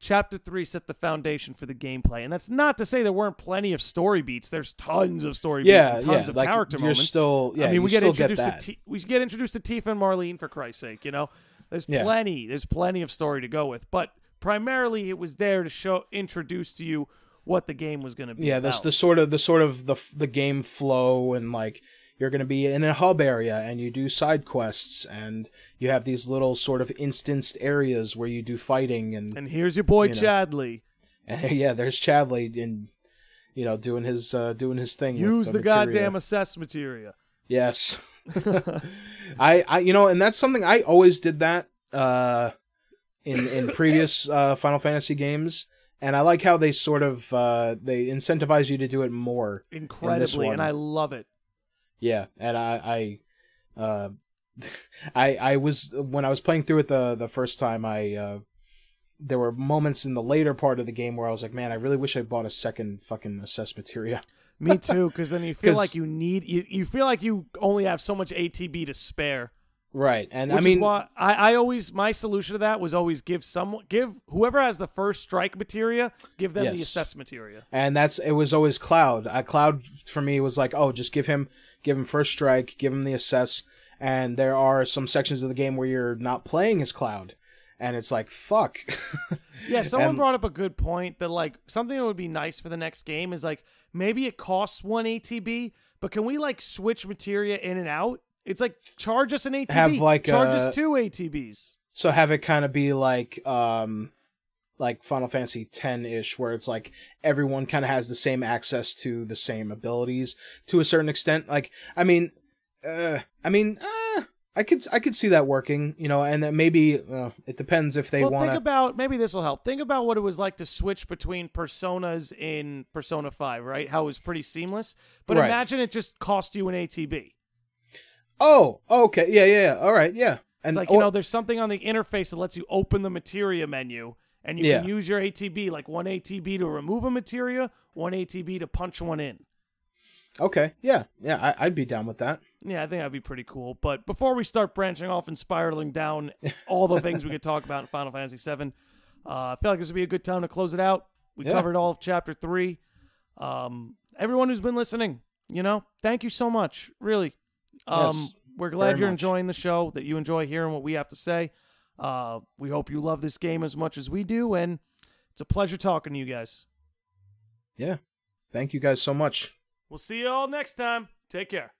[SPEAKER 2] Chapter three set the foundation for the gameplay, and that's not to say there weren't plenty of story beats. There's tons of story beats
[SPEAKER 1] yeah
[SPEAKER 2] and
[SPEAKER 1] yeah
[SPEAKER 2] tons of
[SPEAKER 1] like
[SPEAKER 2] character
[SPEAKER 1] you're
[SPEAKER 2] moments.
[SPEAKER 1] still yeah
[SPEAKER 2] I mean, we get introduced
[SPEAKER 1] that.
[SPEAKER 2] to T- we get introduced to Tifa and Marlene for Christ's sake. You know, there's
[SPEAKER 1] Yeah.
[SPEAKER 2] plenty. There's plenty of story to go with, but primarily it was there to show introduce to you what the game was going to be.
[SPEAKER 1] yeah that's the sort of the sort of the the game flow and like you're going to be in a hub area and you do side quests and you have these little sort of instanced areas where you do fighting and,
[SPEAKER 2] And here's your boy
[SPEAKER 1] you know.
[SPEAKER 2] Chadley.
[SPEAKER 1] and yeah there's Chadley in you know doing his uh doing his thing
[SPEAKER 2] Use the
[SPEAKER 1] materia.
[SPEAKER 2] goddamn assess materia.
[SPEAKER 1] yes I I you know and that's something I always did that uh in in previous uh Final Fantasy games and I like how they sort of uh they incentivize you to do it more
[SPEAKER 2] Incredibly,
[SPEAKER 1] one.
[SPEAKER 2] and I love it.
[SPEAKER 1] Yeah, and I, I uh, I I was when I was playing through it the the first time I uh there were moments in the later part of the game where I was like, man, I really wish I bought a second fucking assess materia.
[SPEAKER 2] Me too, because then you feel like you need you, you feel like you only have so much ATB to spare.
[SPEAKER 1] Right, and
[SPEAKER 2] Which
[SPEAKER 1] I mean,
[SPEAKER 2] I, I always my solution to that was always give someone give whoever has the first strike materia, give them the assess materia.
[SPEAKER 1] and that's it was always Cloud. Uh, Cloud for me was like, oh, just give him give him first strike, give him the assess. And there are some sections of the game where you're not playing as Cloud, and it's like fuck.
[SPEAKER 2] Yeah, someone
[SPEAKER 1] And-
[SPEAKER 2] brought up a good point that like something that would be nice for the next game is like maybe it costs one ATB, but can we like switch materia in and out? It's like charge us an ATB,
[SPEAKER 1] Have, like,
[SPEAKER 2] charge
[SPEAKER 1] a-
[SPEAKER 2] us two ATBs.
[SPEAKER 1] so have it kind of be like um like Final Fantasy 10 ish, where it's like everyone kind of has the same access to the same abilities to a certain extent. Like, I mean, uh, I mean, uh, I could I could see that working, you know, and that maybe uh, it depends if they
[SPEAKER 2] well,
[SPEAKER 1] want
[SPEAKER 2] think about maybe this will help. Think about what it was like to switch between personas in Persona Five, right? How it was pretty seamless. But
[SPEAKER 1] Right.
[SPEAKER 2] imagine it just cost you an ATB.
[SPEAKER 1] oh, okay, yeah, yeah, yeah, all right, yeah, and
[SPEAKER 2] It's like you know, there's something on the interface that lets you open the materia menu, and you
[SPEAKER 1] Yeah.
[SPEAKER 2] can use your ATB, like one ATB to remove a materia, one ATB to punch one in.
[SPEAKER 1] okay, yeah, yeah, I, I'd be down with that.
[SPEAKER 2] Yeah, I think that'd be pretty cool. But before we start branching off and spiraling down all the things we could talk about in Final Fantasy VII, uh, I feel like this would be a good time to close it out. We
[SPEAKER 1] Yeah.
[SPEAKER 2] covered all of Chapter Three. Um, everyone who's been listening, you know, thank you so much. Really, um,
[SPEAKER 1] Yes,
[SPEAKER 2] we're glad you're
[SPEAKER 1] much.
[SPEAKER 2] enjoying the show. That you enjoy hearing what we have to say. Uh, we hope you love this game as much as we do, and it's a pleasure talking to you guys.
[SPEAKER 1] Yeah, thank you guys so much.
[SPEAKER 2] We'll see you all next time. Take care.